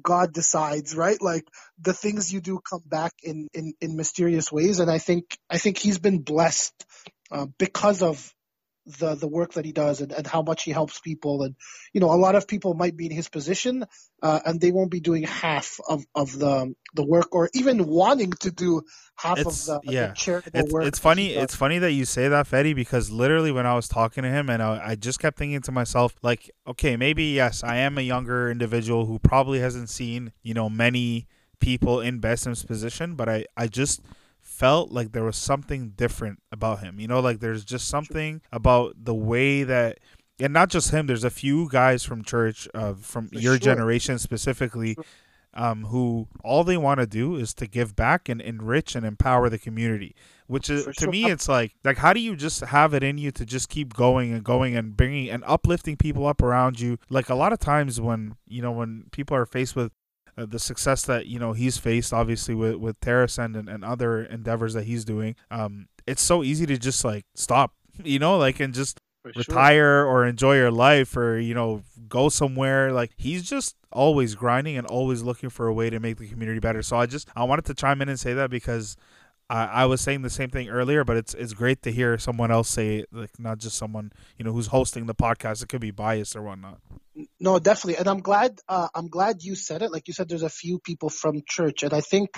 Speaker 2: God decides, right? Like the things you do come back in, in, in mysterious ways. And I think, I think he's been blessed, uh, because of the the work that he does and, and how much he helps people and you know a lot of people might be in his position uh, and they won't be doing half of, of the the work or even wanting to do half
Speaker 1: it's,
Speaker 2: of the,
Speaker 1: yeah.
Speaker 2: the charitable
Speaker 1: it's,
Speaker 2: work.
Speaker 1: It's funny. It's funny that you say that, Fady, because literally when I was talking to him, and I, I just kept thinking to myself, like, okay, maybe yes, I am a younger individual who probably hasn't seen you know many people in Bassem's position, but I I just felt like there was something different about him. You know, like there's just something about the way that and not just him. There's a few guys from church, uh, from
Speaker 2: For
Speaker 1: your
Speaker 2: sure.
Speaker 1: generation specifically, um, who all they want to do is to give back and enrich and empower the community. Which is
Speaker 2: For
Speaker 1: to
Speaker 2: sure.
Speaker 1: me, it's like like how do you just have it in you to just keep going and going and bringing and uplifting people up around you? Like a lot of times when you know when people are faced with uh, the success that you know he's faced, obviously with with Terrascend and, and other endeavors that he's doing, um, it's so easy to just like stop, you know, like and just
Speaker 2: For sure.
Speaker 1: retire or enjoy your life or you know go somewhere. Like he's just always grinding and always looking for a way to make the community better. So i just i wanted to chime in and say that because I, I was saying the same thing earlier but it's it's great to hear someone else say it like not just someone you know who's hosting the podcast. It could be biased or whatnot
Speaker 2: No, definitely, and I'm glad. Uh, I'm glad you said it. Like you said, there's a few people from church, and I think,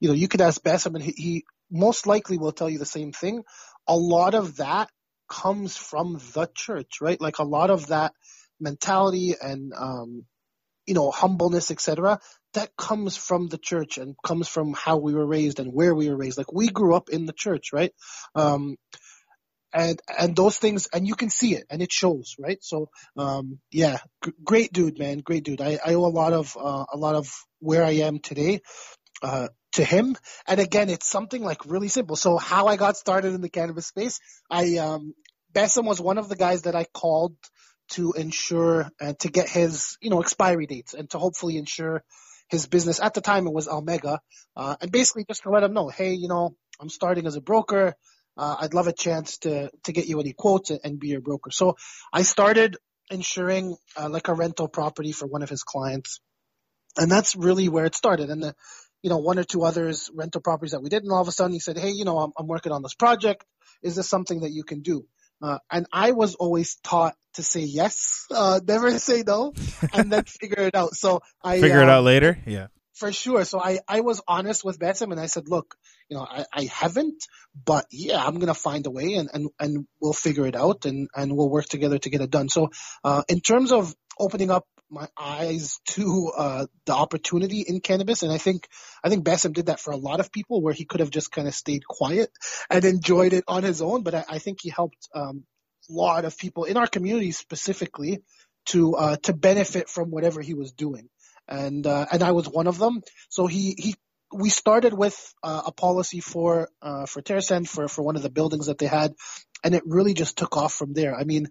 Speaker 2: you know, you could ask Bassam, and he, he most likely will tell you the same thing. A lot of that comes from the church, right? Like a lot of that mentality and, um, you know, humbleness, etc. That comes from the church and comes from how we were raised and where we were raised. Like we grew up in the church, right? Um, and and those things and you can see it and it shows right? So um yeah g- great dude man great dude. I, I owe a lot of uh, a lot of where i am today uh to him. And again it's something like really simple. So how i got started in the cannabis space i um was one of the guys that i called to ensure uh, to get his you know expiry dates and to hopefully ensure his business. At the time it was Almega uh, and basically just to let him know hey you know i'm starting as a broker uh, I'd love a chance to to get you any quotes and, be your broker. So I started insuring uh, like a rental property for one of his clients, and that's really where it started. And the, you know, one or two others rental properties that we did, and all of a sudden he said, "Hey, you know, I'm, I'm working on this project. Is this something that you can do?" Uh, and I was always taught to say yes, uh, never say no, and then figure it out. So I
Speaker 1: figure it
Speaker 2: um,
Speaker 1: out later yeah
Speaker 2: for sure. So I, I was honest with Bassam and I said, look, you know, I, I haven't, but yeah, I'm to find a way and, and, and we'll figure it out and, and we'll work together to get it done. So, uh, in terms of opening up my eyes to, uh, the opportunity in cannabis, and I think, I think Bassam did that for a lot of people where he could have just kind of stayed quiet and enjoyed it on his own. But I, I think he helped, um, a lot of people in our community specifically to, uh, to benefit from whatever he was doing and uh, and I was one of them. So he he we started with uh, a policy for uh, for Terrascend for for one of the buildings that they had, and it really just took off from there. I mean,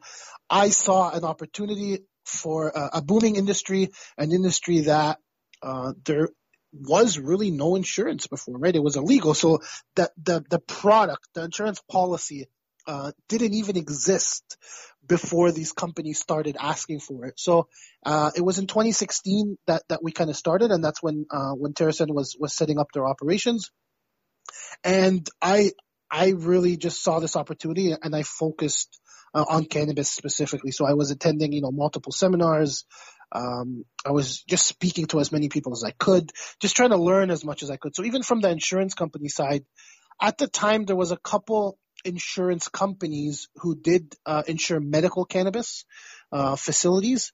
Speaker 2: I saw an opportunity for uh, a booming industry, an industry that uh, there was really no insurance before, right? It was illegal, so the the the product, the insurance policy. Uh, didn't even exist before these companies started asking for it. So uh, it was in 2016 that, that we kind of started, and that's when uh, when Terrascend was was setting up their operations. And I I really just saw this opportunity, and I focused uh, on cannabis specifically. So I was attending, you know, multiple seminars. Um, I was just speaking to as many people as I could, just trying to learn as much as I could. So even from the insurance company side, at the time there was a couple insurance companies who did uh, insure medical cannabis uh, facilities,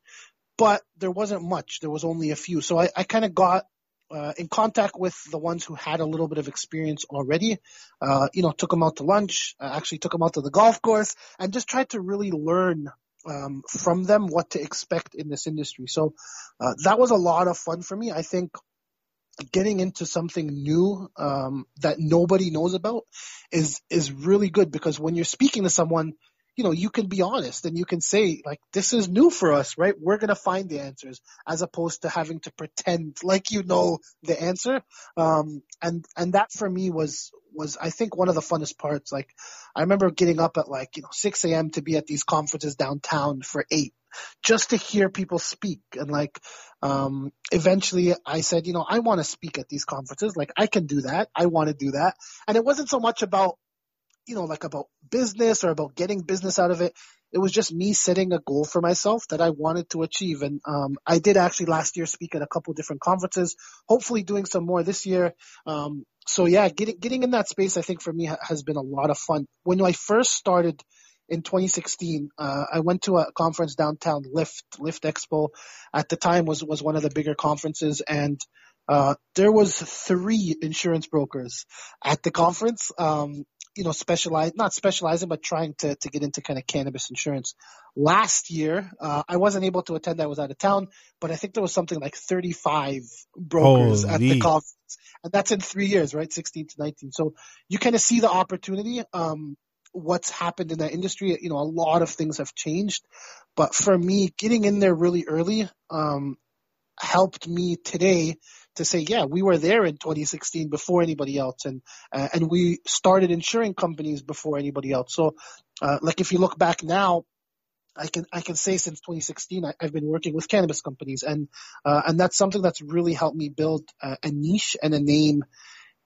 Speaker 2: but there wasn't much. There was only a few. So I, I kind of got uh, in contact with the ones who had a little bit of experience already. Uh, you know, took them out to lunch, uh, actually took them out to the golf course, and just tried to really learn um, from them what to expect in this industry. So uh, that was a lot of fun for me. I think getting into something new um, that nobody knows about is is really good because when you're speaking to someone you know, you can be honest and you can say, like, this is new for us, right? We're going to find the answers as opposed to having to pretend like you know the answer. Um, and, and that for me was, was, I think one of the funnest parts. Like, I remember getting up at like, you know, 6 a.m. to be at these conferences downtown for eight just to hear people speak. And like, um, eventually I said, you know, I want to speak at these conferences. Like, I can do that. I want to do that. And it wasn't so much about you know, like about business or about getting business out of it. It was just me setting a goal for myself that I wanted to achieve. And, um, I did actually last year speak at a couple different conferences, hopefully doing some more this year. Um, so yeah, getting, getting in that space, I think for me ha- has been a lot of fun. When I first started in 2016, uh, I went to a conference downtown, Lift, Lift Expo. At the time was, was one of the bigger conferences and, uh, there was three insurance brokers at the conference. Um, you know, specialize, not specializing, but trying to, to get into kind of cannabis insurance. Last year, uh, I wasn't able to attend. I was out of town, but I think there was something like 35 brokers Holy. at the conference. And that's in three years, right? 16 to 19. So you kind of see the opportunity. Um, what's happened in that industry. You know, a lot of things have changed, but for me, getting in there really early, um, helped me today to say, yeah, we were there in 2016 before anybody else, and uh, and we started insuring companies before anybody else. So, uh, like if you look back now, I can I can say since 2016 I, have been working with cannabis companies, and uh, and that's something that's really helped me build a, a niche and a name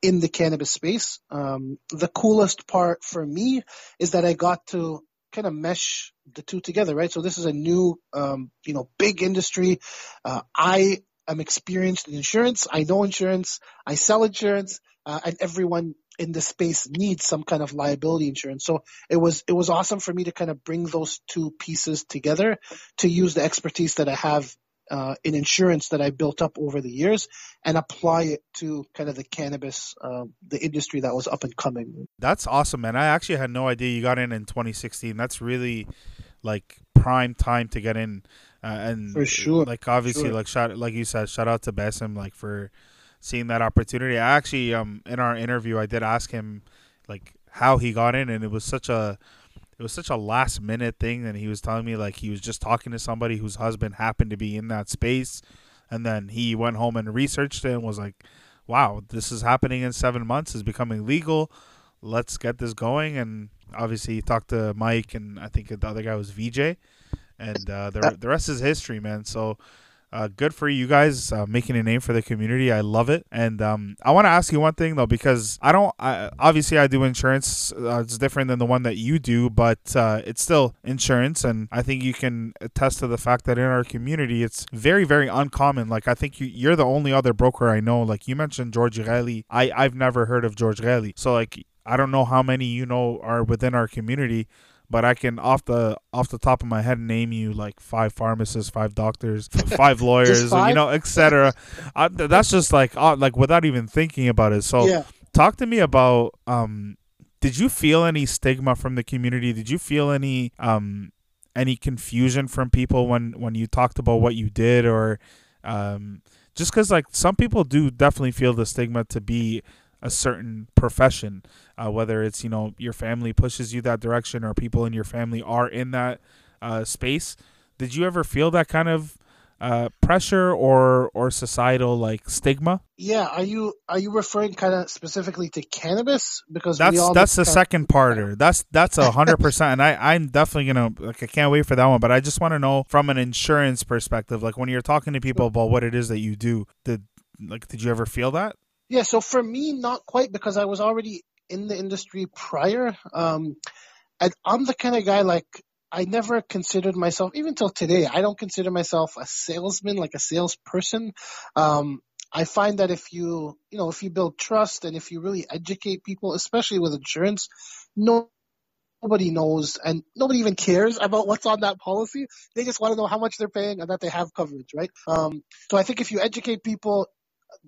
Speaker 2: in the cannabis space. Um, the coolest part for me is that I got to kind of mesh the two together, right? So this is a new, um, you know, big industry. Uh, I I'm experienced in insurance. I know insurance. I sell insurance, uh, and everyone in the space needs some kind of liability insurance. So it was it was awesome for me to kind of bring those two pieces together to use the expertise that I have uh, in insurance that I built up over the years and apply it to kind of the cannabis, uh, the industry that was up and coming.
Speaker 1: That's awesome, man. I actually had no idea you got in in 2016. That's really like prime time to get in. Uh, and
Speaker 2: for sure,
Speaker 1: like obviously,
Speaker 2: sure.
Speaker 1: like shout, like you said, shout out to Basim, like for seeing that opportunity. I actually, um, in our interview, I did ask him, like, how he got in, and it was such a, it was such a last minute thing. And he was telling me like he was just talking to somebody whose husband happened to be in that space, and then he went home and researched it and was like, wow, this is happening in seven months. Is becoming legal. Let's get this going. And obviously, he talked to Mike, and I think the other guy was VJ and uh, the the rest is history, man. So. Uh, good for you guys uh, making a name for the community. I love it, and um, I want to ask you one thing though, because I don't. I, obviously, I do insurance. Uh, it's different than the one that you do, but uh, it's still insurance, and I think you can attest to the fact that in our community, it's very, very uncommon. Like I think you, you're the only other broker I know. Like you mentioned George Riley. I I've never heard of George Riley. So like I don't know how many you know are within our community but I can off the off the top of my head name you like five pharmacists, five doctors, five lawyers, five? you know, etc. that's just like uh, like without even thinking about it. So, yeah. talk to me about um, did you feel any stigma from the community? Did you feel any um, any confusion from people when when you talked about what you did or um, just because like some people do definitely feel the stigma to be a certain profession, uh, whether it's you know your family pushes you that direction or people in your family are in that uh, space. Did you ever feel that kind of uh, pressure or or societal like stigma?
Speaker 2: Yeah, are you are you referring kind of specifically to cannabis? Because
Speaker 1: that's that's the second parter. That's that's a hundred percent, and I I'm definitely gonna like I can't wait for that one. But I just want to know from an insurance perspective, like when you're talking to people about what it is that you do, did like did you ever feel that?
Speaker 2: Yeah, so for me, not quite because I was already in the industry prior. Um, and I'm the kind of guy like I never considered myself, even till today, I don't consider myself a salesman, like a salesperson. Um, I find that if you, you know, if you build trust and if you really educate people, especially with insurance, no, nobody knows and nobody even cares about what's on that policy. They just want to know how much they're paying and that they have coverage, right? Um, so I think if you educate people,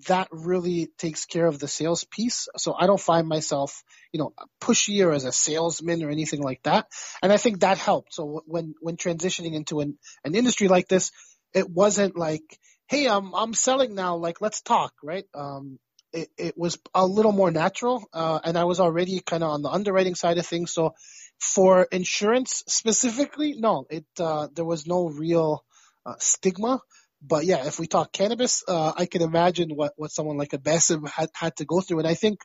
Speaker 2: that really takes care of the sales piece. So I don't find myself, you know, pushy or as a salesman or anything like that. And I think that helped. So when, when transitioning into an, an industry like this, it wasn't like, Hey, I'm, I'm selling now. Like, let's talk, right? Um, it, it was a little more natural. Uh, and I was already kind of on the underwriting side of things. So for insurance specifically, no, it, uh, there was no real, uh, stigma. But yeah, if we talk cannabis, uh, I can imagine what, what someone like a Basim had, had to go through. And I think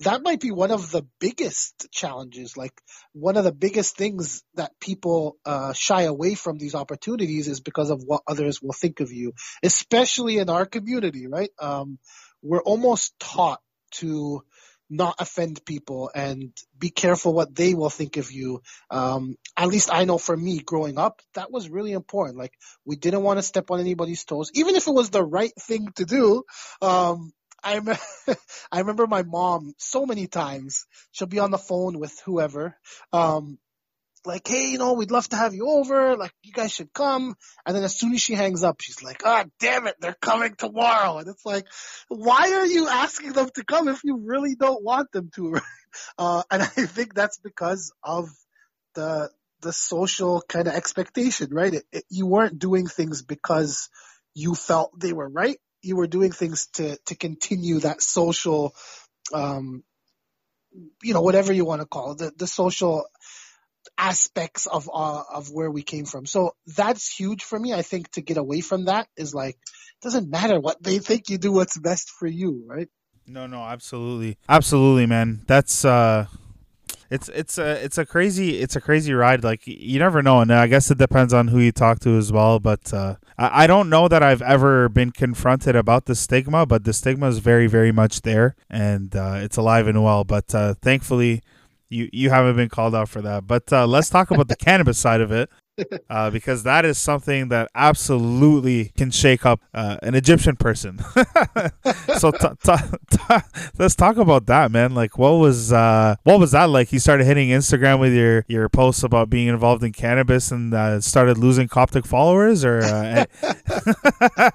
Speaker 2: that might be one of the biggest challenges. Like one of the biggest things that people uh, shy away from these opportunities is because of what others will think of you, especially in our community, right? Um, we're almost taught to not offend people and be careful what they will think of you. Um, at least I know for me growing up, that was really important. Like we didn't want to step on anybody's toes, even if it was the right thing to do. Um, I, I remember my mom so many times, she'll be on the phone with whoever, um, like, hey, you know, we'd love to have you over. Like, you guys should come. And then as soon as she hangs up, she's like, ah, oh, damn it, they're coming tomorrow. And it's like, why are you asking them to come if you really don't want them to? uh, and I think that's because of the, the social kind of expectation, right? It, it, you weren't doing things because you felt they were right. You were doing things to, to continue that social, um, you know, whatever you want to call it, the, the social aspects of uh, of where we came from. So that's huge for me. I think to get away from that is like doesn't matter what they think you do what's best for you, right?
Speaker 1: No, no, absolutely. Absolutely, man. That's uh it's it's a it's a crazy it's a crazy ride. Like you never know, and I guess it depends on who you talk to as well. But uh, I, I don't know that I've ever been confronted about the stigma, but the stigma is very very much there, and uh, it's alive and well. But uh, thankfully, you you haven't been called out for that. But uh, let's talk about the cannabis side of it. Uh, because that is something that absolutely can shake up uh, an Egyptian person. so t- t- t- let's talk about that, man. Like, what was uh, what was that like? You started hitting Instagram with your your posts about being involved in cannabis and uh, started losing Coptic followers, or uh,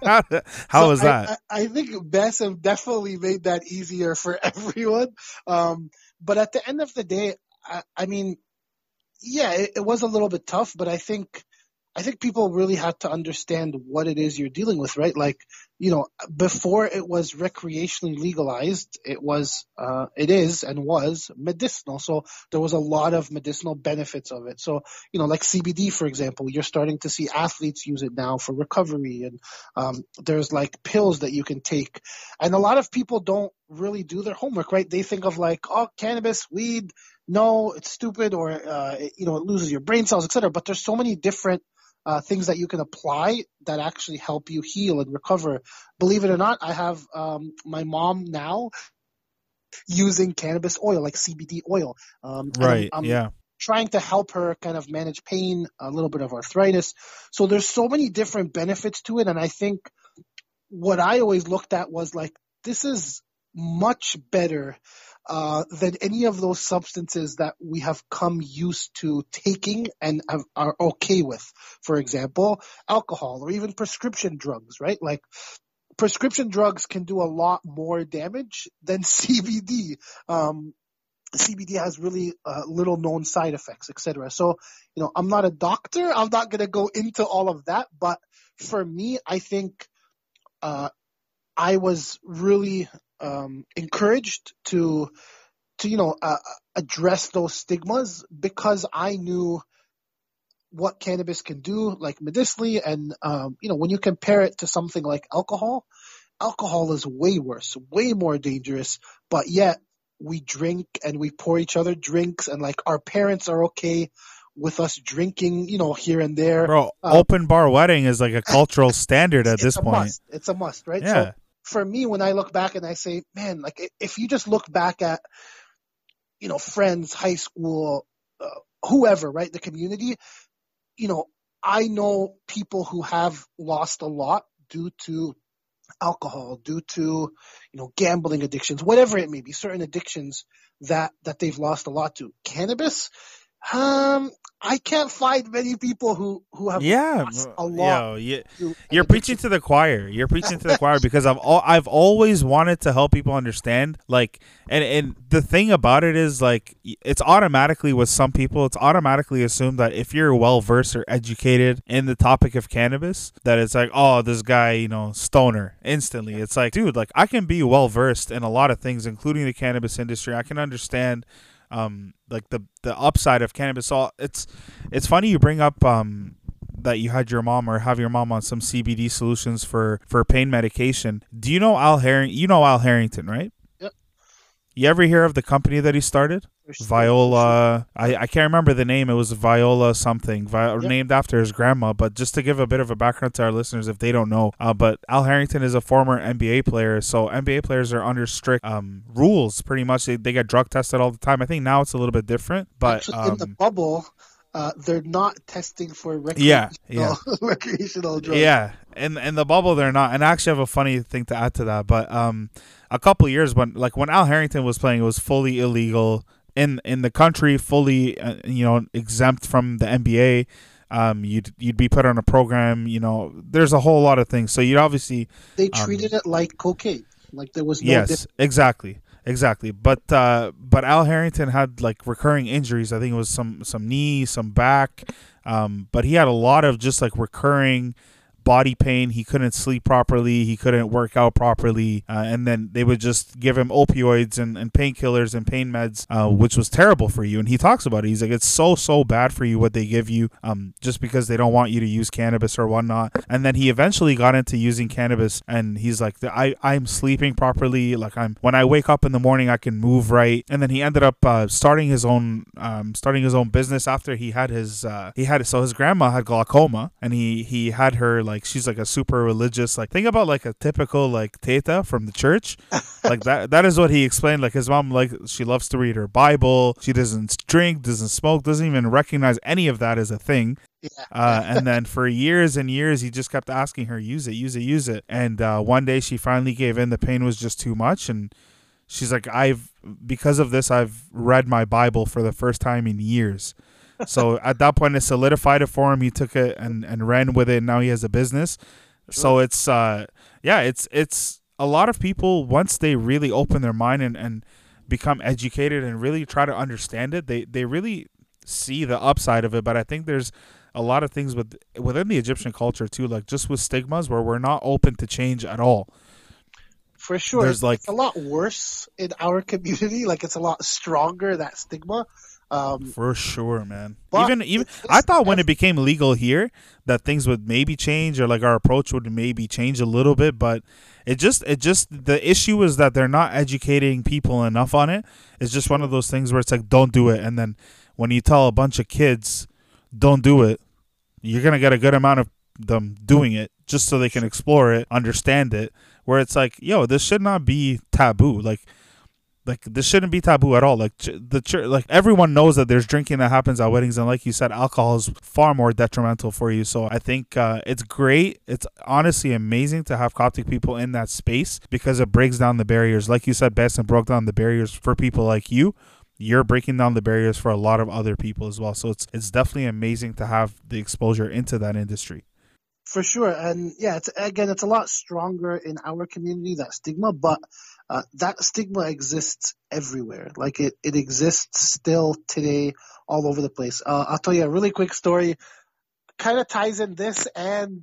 Speaker 1: how, how so was that?
Speaker 2: I, I, I think Basim definitely made that easier for everyone. Um, but at the end of the day, I, I mean, yeah, it, it was a little bit tough, but I think I think people really had to understand what it is you're dealing with, right? Like, you know, before it was recreationally legalized, it was, uh, it is and was medicinal. So there was a lot of medicinal benefits of it. So, you know, like CBD, for example, you're starting to see athletes use it now for recovery and, um, there's like pills that you can take. And a lot of people don't really do their homework, right? They think of like, oh, cannabis, weed, no, it's stupid or, uh, it, you know, it loses your brain cells, etc. But there's so many different uh, things that you can apply that actually help you heal and recover. Believe it or not, I have um, my mom now using cannabis oil, like CBD oil.
Speaker 1: Um, right. I'm, I'm yeah.
Speaker 2: Trying to help her kind of manage pain, a little bit of arthritis. So there's so many different benefits to it, and I think what I always looked at was like this is much better uh, than any of those substances that we have come used to taking and have, are okay with. For example, alcohol or even prescription drugs, right? Like prescription drugs can do a lot more damage than CBD. Um, CBD has really uh, little known side effects, etc. So, you know, I'm not a doctor. I'm not going to go into all of that, but for me, I think uh, I was really um, encouraged to to you know uh, address those stigmas because I knew what cannabis can do, like medicinally, and um, you know when you compare it to something like alcohol, alcohol is way worse, way more dangerous, but yet we drink and we pour each other drinks, and like our parents are okay with us drinking, you know, here and there.
Speaker 1: Bro, um, open bar wedding is like a cultural standard at this point.
Speaker 2: Must. It's a must, right? Yeah. So for me, when I look back and I say, man, like if you just look back at, you know, friends, high school, uh, whoever, right, the community, you know, I know people who have lost a lot due to alcohol, due to, you know, gambling addictions, whatever it may be, certain addictions that, that they've lost a lot to. Cannabis, Um, I can't find many people who who have
Speaker 1: Yeah,
Speaker 2: a lot.
Speaker 1: yo, you,
Speaker 2: to
Speaker 1: you're preaching to the choir. You're preaching to the choir because I've al- I've always wanted to help people understand like and and the thing about it is like it's automatically with some people it's automatically assumed that if you're well versed or educated in the topic of cannabis that it's like oh this guy you know stoner instantly. It's like dude like I can be well versed in a lot of things including the cannabis industry. I can understand um like the the upside of cannabis. So it's it's funny you bring up um that you had your mom or have your mom on some CBD solutions for for pain medication. Do you know Al Herring? You know Al Harrington, right? You ever hear of the company that he started? Viola. I, I can't remember the name. It was Viola something, Vi-
Speaker 2: Yep.
Speaker 1: named after his grandma. But just to give a bit of a background to our listeners, if they don't know, uh, but Al Harrington is a former NBA player. So NBA players are under strict um, rules. Pretty much, they, they get drug tested all the time. I think now it's a little bit different, but
Speaker 2: Actually, in the
Speaker 1: um,
Speaker 2: bubble, uh, they're not testing for
Speaker 1: Yeah,
Speaker 2: recreational, recreational drugs.
Speaker 1: Yeah, in in the bubble they're not. And I actually have a funny thing to add to that. But um, a couple years when like when Al Harrington was playing, it was fully illegal in in the country, fully uh, you know exempt from the NBA. Um, you'd you'd be put on a program. You know, there's a whole lot of things. So you'd obviously
Speaker 2: They treated it like cocaine. Like there was no
Speaker 1: yes,
Speaker 2: difference.
Speaker 1: exactly, exactly. But uh, but Al Harrington had like recurring injuries. I think it was some some knee, some back. Um, but he had a lot of just like recurring body pain. He couldn't sleep properly. He couldn't work out properly. Uh, and then they would just give him opioids and, and painkillers and pain meds, uh, which was terrible for you. And he talks about it. He's like, it's so, so bad for you what they give you um, just because they don't want you to use cannabis or whatnot. And then he eventually got into using cannabis and he's like, I, I'm sleeping properly. Like I'm, when I wake up in the morning, I can move right. And then he ended up uh, starting his own, um, starting his own business after he had his, uh, he had, so his grandma had glaucoma and he, he had her like, she's like a super religious, like think about like a typical like teta from the church. like that, that is what he explained. Like his mom, like she loves to read her Bible. She doesn't drink, doesn't smoke, doesn't even recognize any of that as a thing.
Speaker 2: Yeah.
Speaker 1: Uh, and then for years and years, he just kept asking her, use it, use it, use it. And uh, one day she finally gave in. The pain was just too much. And she's like, I've, because of this, I've read my Bible for the first time in years. So at that point, it solidified it for him. He took it and, and ran with it. And now he has a business. So it's, uh, yeah, it's, it's a lot of people, once they really open their mind and, and become educated and really try to understand it, they, they really see the upside of it. But I think there's, a lot of things with within the Egyptian culture too, like just with stigmas where we're not open to change at all.
Speaker 2: For sure.
Speaker 1: There's, like-
Speaker 2: it's a lot worse in our community. Like it's a lot stronger that stigma. Um,
Speaker 1: For sure, man. Even even I thought when it became legal here that things would maybe change or like our approach would maybe change a little bit, but it just it just the issue is that they're not educating people enough on it. It's just one of those things where it's like don't do it and then when you tell a bunch of kids don't do it, you're going to get a good amount of them doing it just so they can explore it, understand it, where it's like, yo, this should not be taboo. Like like this shouldn't be taboo at all. Like the church, like everyone knows that there's drinking that happens at weddings, and like you said, alcohol is far more detrimental for you. So I think uh, it's great. It's honestly amazing to have Coptic people in that space because it breaks down the barriers. Like you said, Benson broke down the barriers for people like you. You're breaking down the barriers for a lot of other people as well. So it's it's definitely amazing to have the exposure into that industry.
Speaker 2: for sure. And yeah, it's again, it's a lot stronger in our community that stigma, but uh, that stigma exists everywhere. Like it, it exists still today all over the place. Uh, I'll tell you a really quick story. Kind of ties in this and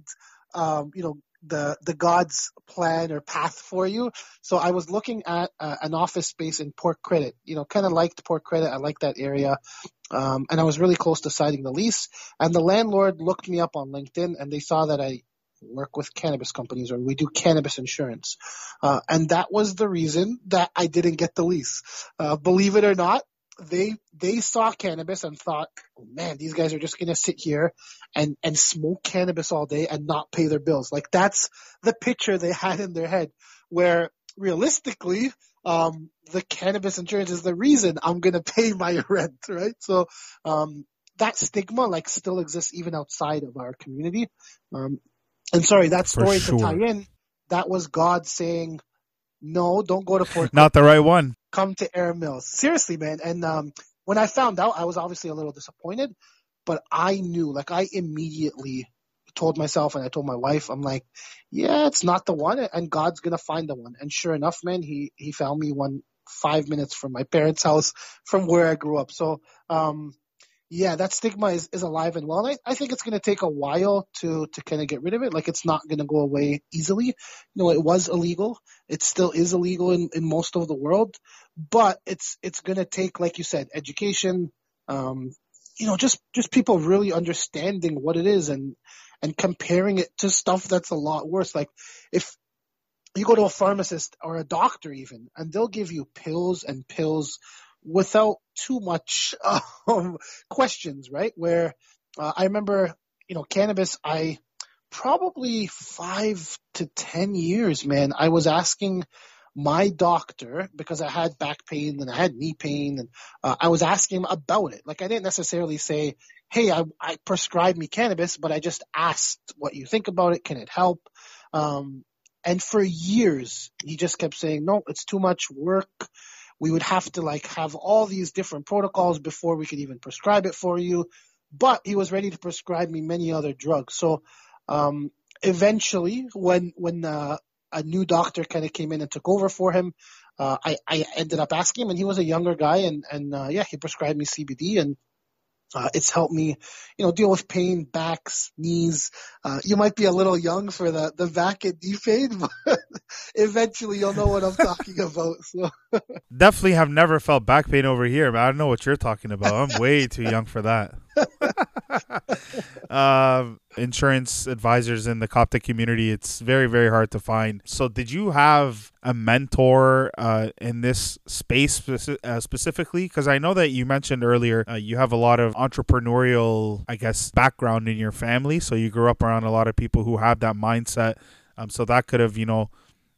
Speaker 2: um, you know the the God's plan or path for you. So I was looking at uh, an office space in Port Credit. You know, kind of liked Port Credit. I like that area. Um, and I was really close to signing the lease. And the landlord looked me up on LinkedIn and they saw that I work with cannabis companies or we do cannabis insurance. Uh, and that was the reason that I didn't get the lease. Uh, believe it or not, they, they saw cannabis and thought, oh, man, these guys are just to sit here and, and smoke cannabis all day and not pay their bills. Like that's the picture they had in their head where realistically, um, the cannabis insurance is the reason I'm to pay my rent, right? So, um, that stigma like still exists even outside of our community. Um, and sorry, that story
Speaker 1: sure.
Speaker 2: to tie in, that was God saying, no, don't go to Port
Speaker 1: Not the right one.
Speaker 2: come to Erin Mills. Seriously, man. And um, when I found out, I was obviously a little disappointed, but I knew, like I immediately told myself and I told my wife, I'm like, yeah, it's not the one and God's going to find the one. And sure enough, man, he, he found me one five minutes from my parents' house from where I grew up. So, um, yeah, that stigma is, is alive and well. And I, I think it's going to take a while to, to kind of get rid of it. Like it's not going to go away easily. You know, it was illegal. It still is illegal in, in most of the world, but it's, it's going to take, like you said, education, um, you know, just, just people really understanding what it is and, and comparing it to stuff that's a lot worse. Like if you go to a pharmacist or a doctor even, and they'll give you pills and pills without too much um, questions, right? Where uh, I remember, you know, cannabis, I probably five to ten years, man, I was asking my doctor because I had back pain and I had knee pain and uh, I was asking him about it. Like I didn't necessarily say, Hey, I, I prescribed me cannabis, but I just asked what you think about it. Can it help? Um, and for years, he just kept saying, no, it's too much work. We would have to like have all these different protocols before we could even prescribe it for you. But he was ready to prescribe me many other drugs. So, um, eventually when, when, uh, a new doctor kind of came in and took over for him, uh, I, I ended up asking him and he was a younger guy and, and, uh, yeah, he prescribed me CBD and uh, it's helped me, you know, deal with pain, backs, knees. Uh, you might be a little young for the, the back and knee pain, but eventually you'll know what I'm talking about. So.
Speaker 1: Definitely have never felt back pain over here, but I don't know what you're talking about. I'm way too young for that. um, insurance advisors in the Coptic community, it's very, very hard to find. So, did you have a mentor uh, in this space speci- uh, specifically? Because I know that you mentioned earlier uh, you have a lot of entrepreneurial, I guess, background in your family. So, you grew up around a lot of people who have that mindset. Um, so, that could have, you know,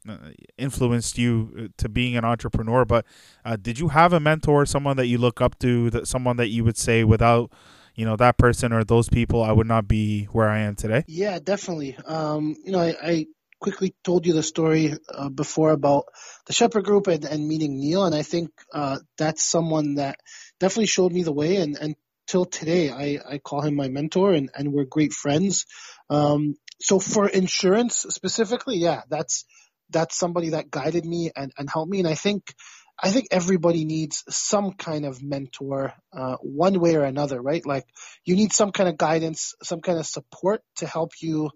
Speaker 1: uh, influenced you uh, to being an entrepreneur. But uh, did you have a mentor someone that you look up to that someone that you would say without you know that person or those people i would not be where i am today
Speaker 2: yeah definitely. Um, you know I, I, quickly told you the story uh, before about the shepherd group and, and meeting neil. And i think uh, that's someone that definitely showed me the way. And, and till today I, I call him my mentor and, and we're great friends. Um, so for insurance specifically yeah that's that's somebody that guided me and, and helped me and i think I think everybody needs some kind of mentor, uh, one way or another, right? Like you need some kind of guidance, some kind of support to help you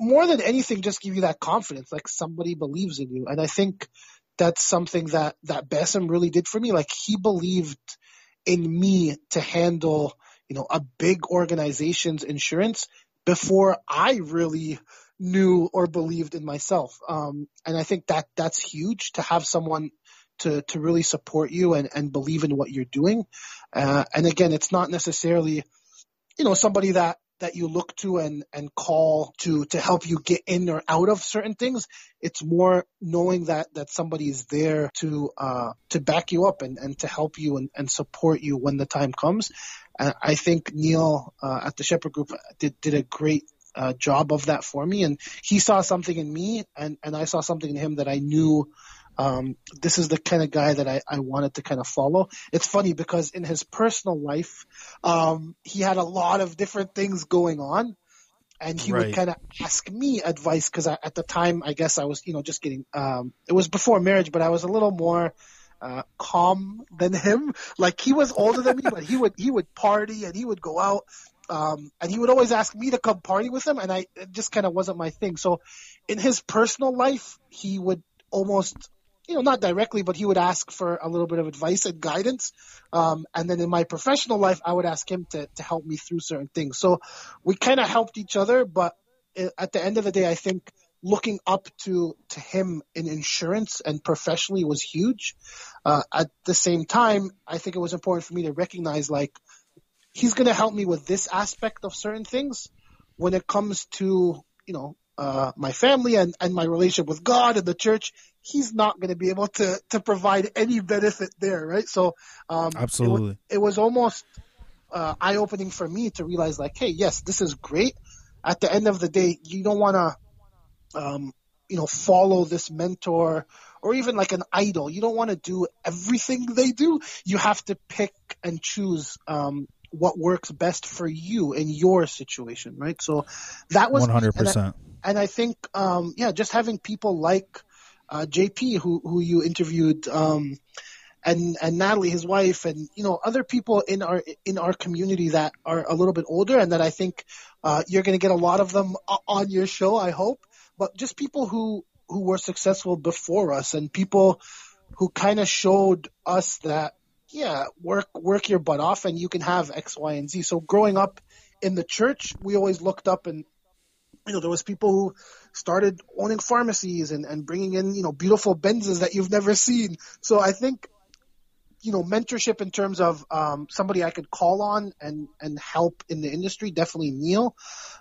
Speaker 2: more than anything, just give you that confidence, like somebody believes in you. And I think that's something that, that Bassem really did for me. Like he believed in me to handle, you know, a big organization's insurance before I really knew or believed in myself. Um, and I think that that's huge to have someone to, to really support you and, and believe in what you're doing. Uh, and again, it's not necessarily, you know, somebody that, that you look to and, and call to, to help you get in or out of certain things. It's more knowing that, that somebody is there to, uh, to back you up and, and to help you and, and support you when the time comes. And I think Neil, uh, at the Shepherd Group did, did a great uh, job of that for me. And he saw something in me and, and I saw something in him that I knew um, this is the kind of guy that I, I wanted to kind of follow. It's funny because in his personal life, um, he had a lot of different things going on. And he right. would kind of ask me advice because at the time, I guess I was, you know, just getting, um, it was before marriage, but I was a little more, uh, calm than him. Like he was older than me, but he would, he would party and he would go out. Um, and he would always ask me to come party with him and I, it just kind of wasn't my thing. So in his personal life, he would almost you know, not directly, but he would ask for a little bit of advice and guidance. Um, and then in my professional life, I would ask him to, to help me through certain things. So we kind of helped each other, but at the end of the day, I think looking up to, to him in insurance and professionally was huge. Uh, at the same time, I think it was important for me to recognize like, he's going to help me with this aspect of certain things when it comes to, you know, uh, my family and, and my relationship with God and the church, he's not going to be able to, to provide any benefit there, right? So, um,
Speaker 1: absolutely,
Speaker 2: it, was, it was almost, uh, eye opening for me to realize like, hey, yes, this is great. At the end of the day, you don't want to, um, you know, follow this mentor or even like an idol. You don't want to do everything they do. You have to pick and choose um, what works best for you in your situation, right? So that was
Speaker 1: 100%.
Speaker 2: And I, think, um, yeah, just having people like uh, JP, who who you interviewed, um, and and Natalie, his wife, and you know other people in our in our community that are a little bit older, and that I think uh, you're going to get a lot of them on your show. I hope, but just people who who were successful before us, and people who kind of showed us that yeah, work work your butt off, and you can have X, Y, and Z. So growing up in the church, we always looked up and you know, there was people who started owning pharmacies and, and bringing in, you know, beautiful Benzes that you've never seen. So I think, you know, mentorship in terms of um, somebody I could call on and, and help in the industry, definitely Neil.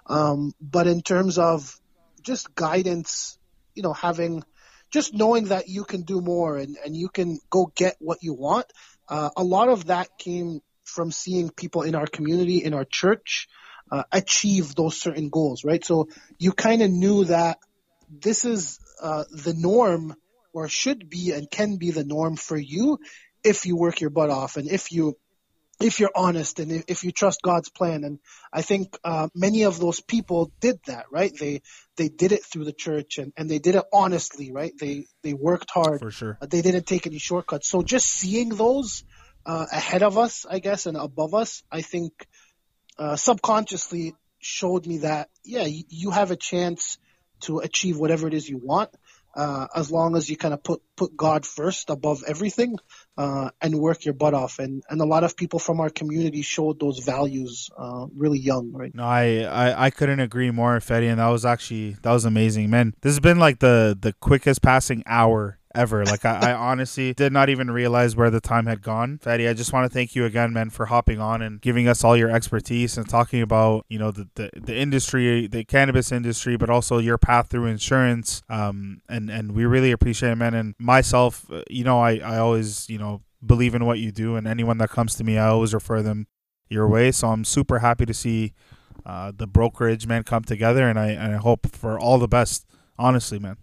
Speaker 2: Um, but in terms of just guidance, you know, having just knowing that you can do more and, and you can go get what you want. Uh, a lot of that came from seeing people in our community, in our church, uh, achieve those certain goals, right? So you kind of knew that this is uh, the norm or should be and can be the norm for you if you work your butt off and if you if you're honest and if you trust God's plan. And I think uh, many of those people did that, right? They they did it through the church and, and they did it honestly, right? They they worked hard.
Speaker 1: For sure.
Speaker 2: They didn't take any shortcuts. So just seeing those uh, ahead of us, I guess, and above us, I think uh, subconsciously showed me that yeah, you have a chance to achieve whatever it is you want. Uh, as long as you kind of put put God first above everything uh, and work your butt off. And and a lot of people from our community showed those values uh, really young, right?
Speaker 1: No, I, I I couldn't agree more, Fady, and that was actually that was amazing, man. This has been like the the quickest passing hour ever. Like I, I, honestly did not even realize where the time had gone. Fady, I just want to thank you again, man, for hopping on and giving us all your expertise and talking about, you know, the, the, the industry, the cannabis industry, but also your path through insurance. Um, and, and we really appreciate it, man. And myself, uh, you know, I, I always, you know, believe in what you do and anyone that comes to me, I always refer them your way. So I'm super happy to see uh, the brokerage, man, come together. And I, and I hope for all the best, honestly, man.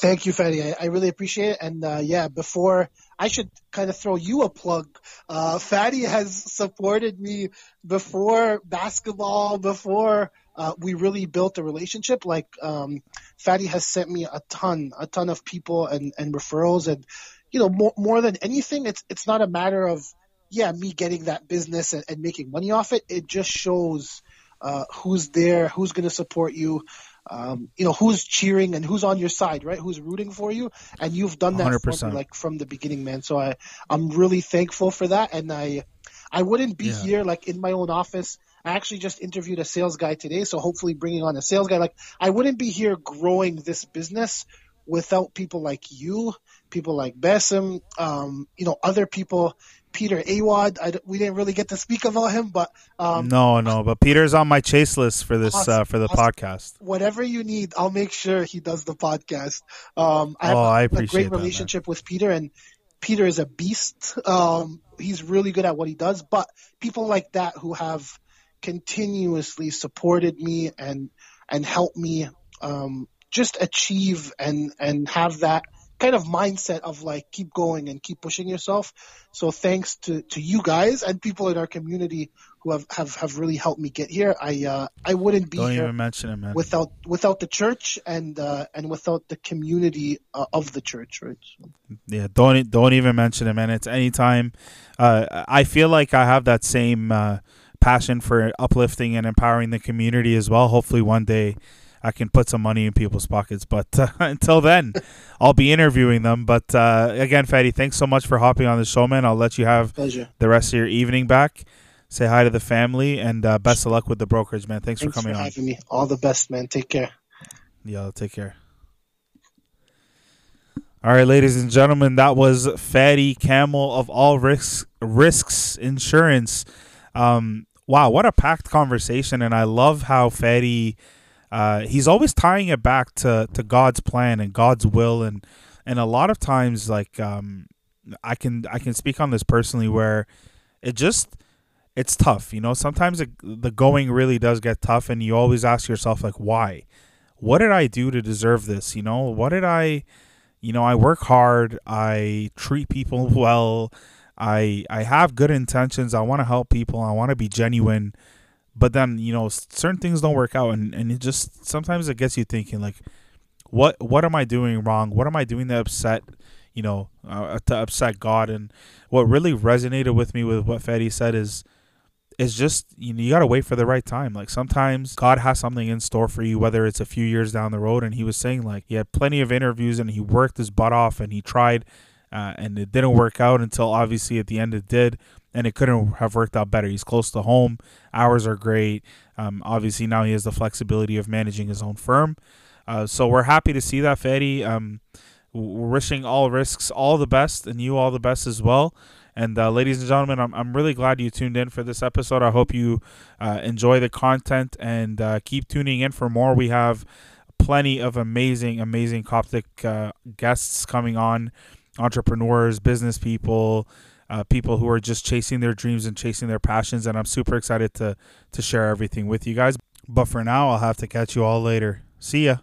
Speaker 2: Thank you, Fady. I, I really appreciate it. And uh, yeah, before I should kind of throw you a plug. Uh, Fady has supported me before basketball, before uh, we really built a relationship. Like um, Fady has sent me a ton, a ton of people and, and referrals, and you know more more than anything, it's it's not a matter of yeah me getting that business and, and making money off it. It just shows uh, who's there, who's going to support you um, you know who's cheering and who's on your side, right? Who's rooting for you, and you've done that 100%. for me, like from the beginning, man. So I I'm really thankful for that, and I I wouldn't be yeah. here like in my own office. I actually just interviewed a sales guy today, so hopefully bringing on a sales guy. Like I wouldn't be here growing this business without people like you, people like Basim, um, you know, other people Peter Awad. I, we didn't really get to speak about him, but um,
Speaker 1: no, no. But Peter's on my chase list for this awesome, uh, for the awesome. podcast.
Speaker 2: Whatever you need, I'll make sure he does the podcast. Um, I have
Speaker 1: oh,
Speaker 2: a,
Speaker 1: I
Speaker 2: appreciate
Speaker 1: a great
Speaker 2: relationship with Peter, and Peter is a beast. Um, he's really good at what he does. But people like that who have continuously supported me and and helped me um, just achieve and and have that kind of mindset of like keep going and keep pushing yourself. So thanks to, to you guys and people in our community who have, have, have really helped me get here. I uh, I wouldn't be
Speaker 1: don't
Speaker 2: here
Speaker 1: even mention it,
Speaker 2: without without the church and uh, and without the community uh, of the church, right? So.
Speaker 1: Yeah, don't don't even mention it, man. It's anytime. Uh, I feel like I have that same uh, passion for uplifting and empowering the community as well. Hopefully, one day I can put some money in people's pockets. But uh, until then, I'll be interviewing them. But uh, again, Fady, thanks so much for hopping on the show, man. I'll let you have
Speaker 2: Pleasure.
Speaker 1: the rest of your evening back. Say hi to the family and uh, best of luck with the brokerage, man. Thanks,
Speaker 2: thanks
Speaker 1: for coming
Speaker 2: for
Speaker 1: on.
Speaker 2: Having me. All the best, man. Take care.
Speaker 1: Yeah, take care. All right, ladies and gentlemen, that was Fady Kamel of All Risks Risks Insurance. Um, wow, what a packed conversation, and I love how Fady uh, he's always tying it back to, to God's plan and God's will. And and a lot of times like um, I can I can speak on this personally where it just it's tough you know? Sometimes it, the going really does get tough and you always ask yourself like why? What did I do to deserve this you know? What did I you know, I work hard, I treat people well, I I have good intentions, I want to help people, I want to be genuine, but then, you know, certain things don't work out and and it just sometimes it gets you thinking like what what am I doing wrong? What am I doing to upset, you know, uh, to upset God? And what really resonated with me with what Fady said is is just you know you got to wait for the right time like sometimes god has something in store for you whether it's a few years down the road and he was saying like he had plenty of interviews and he worked his butt off and he tried uh, and it didn't work out until obviously at the end it did and it couldn't have worked out better he's close to home hours are great um, obviously now he has the flexibility of managing his own firm uh, so we're happy to see that Fady. Um, we're wishing all risks all the best and you all the best as well and uh, ladies and gentlemen, I'm, I'm really glad you tuned in for this episode. I hope you uh, enjoy the content and uh, keep tuning in for more. We have plenty of amazing, amazing Coptic uh, guests coming on entrepreneurs, business people. Uh, people who are just chasing their dreams and chasing their passions, and I'm super excited to to share everything with you guys. But for now, I'll have to catch you all later. See ya.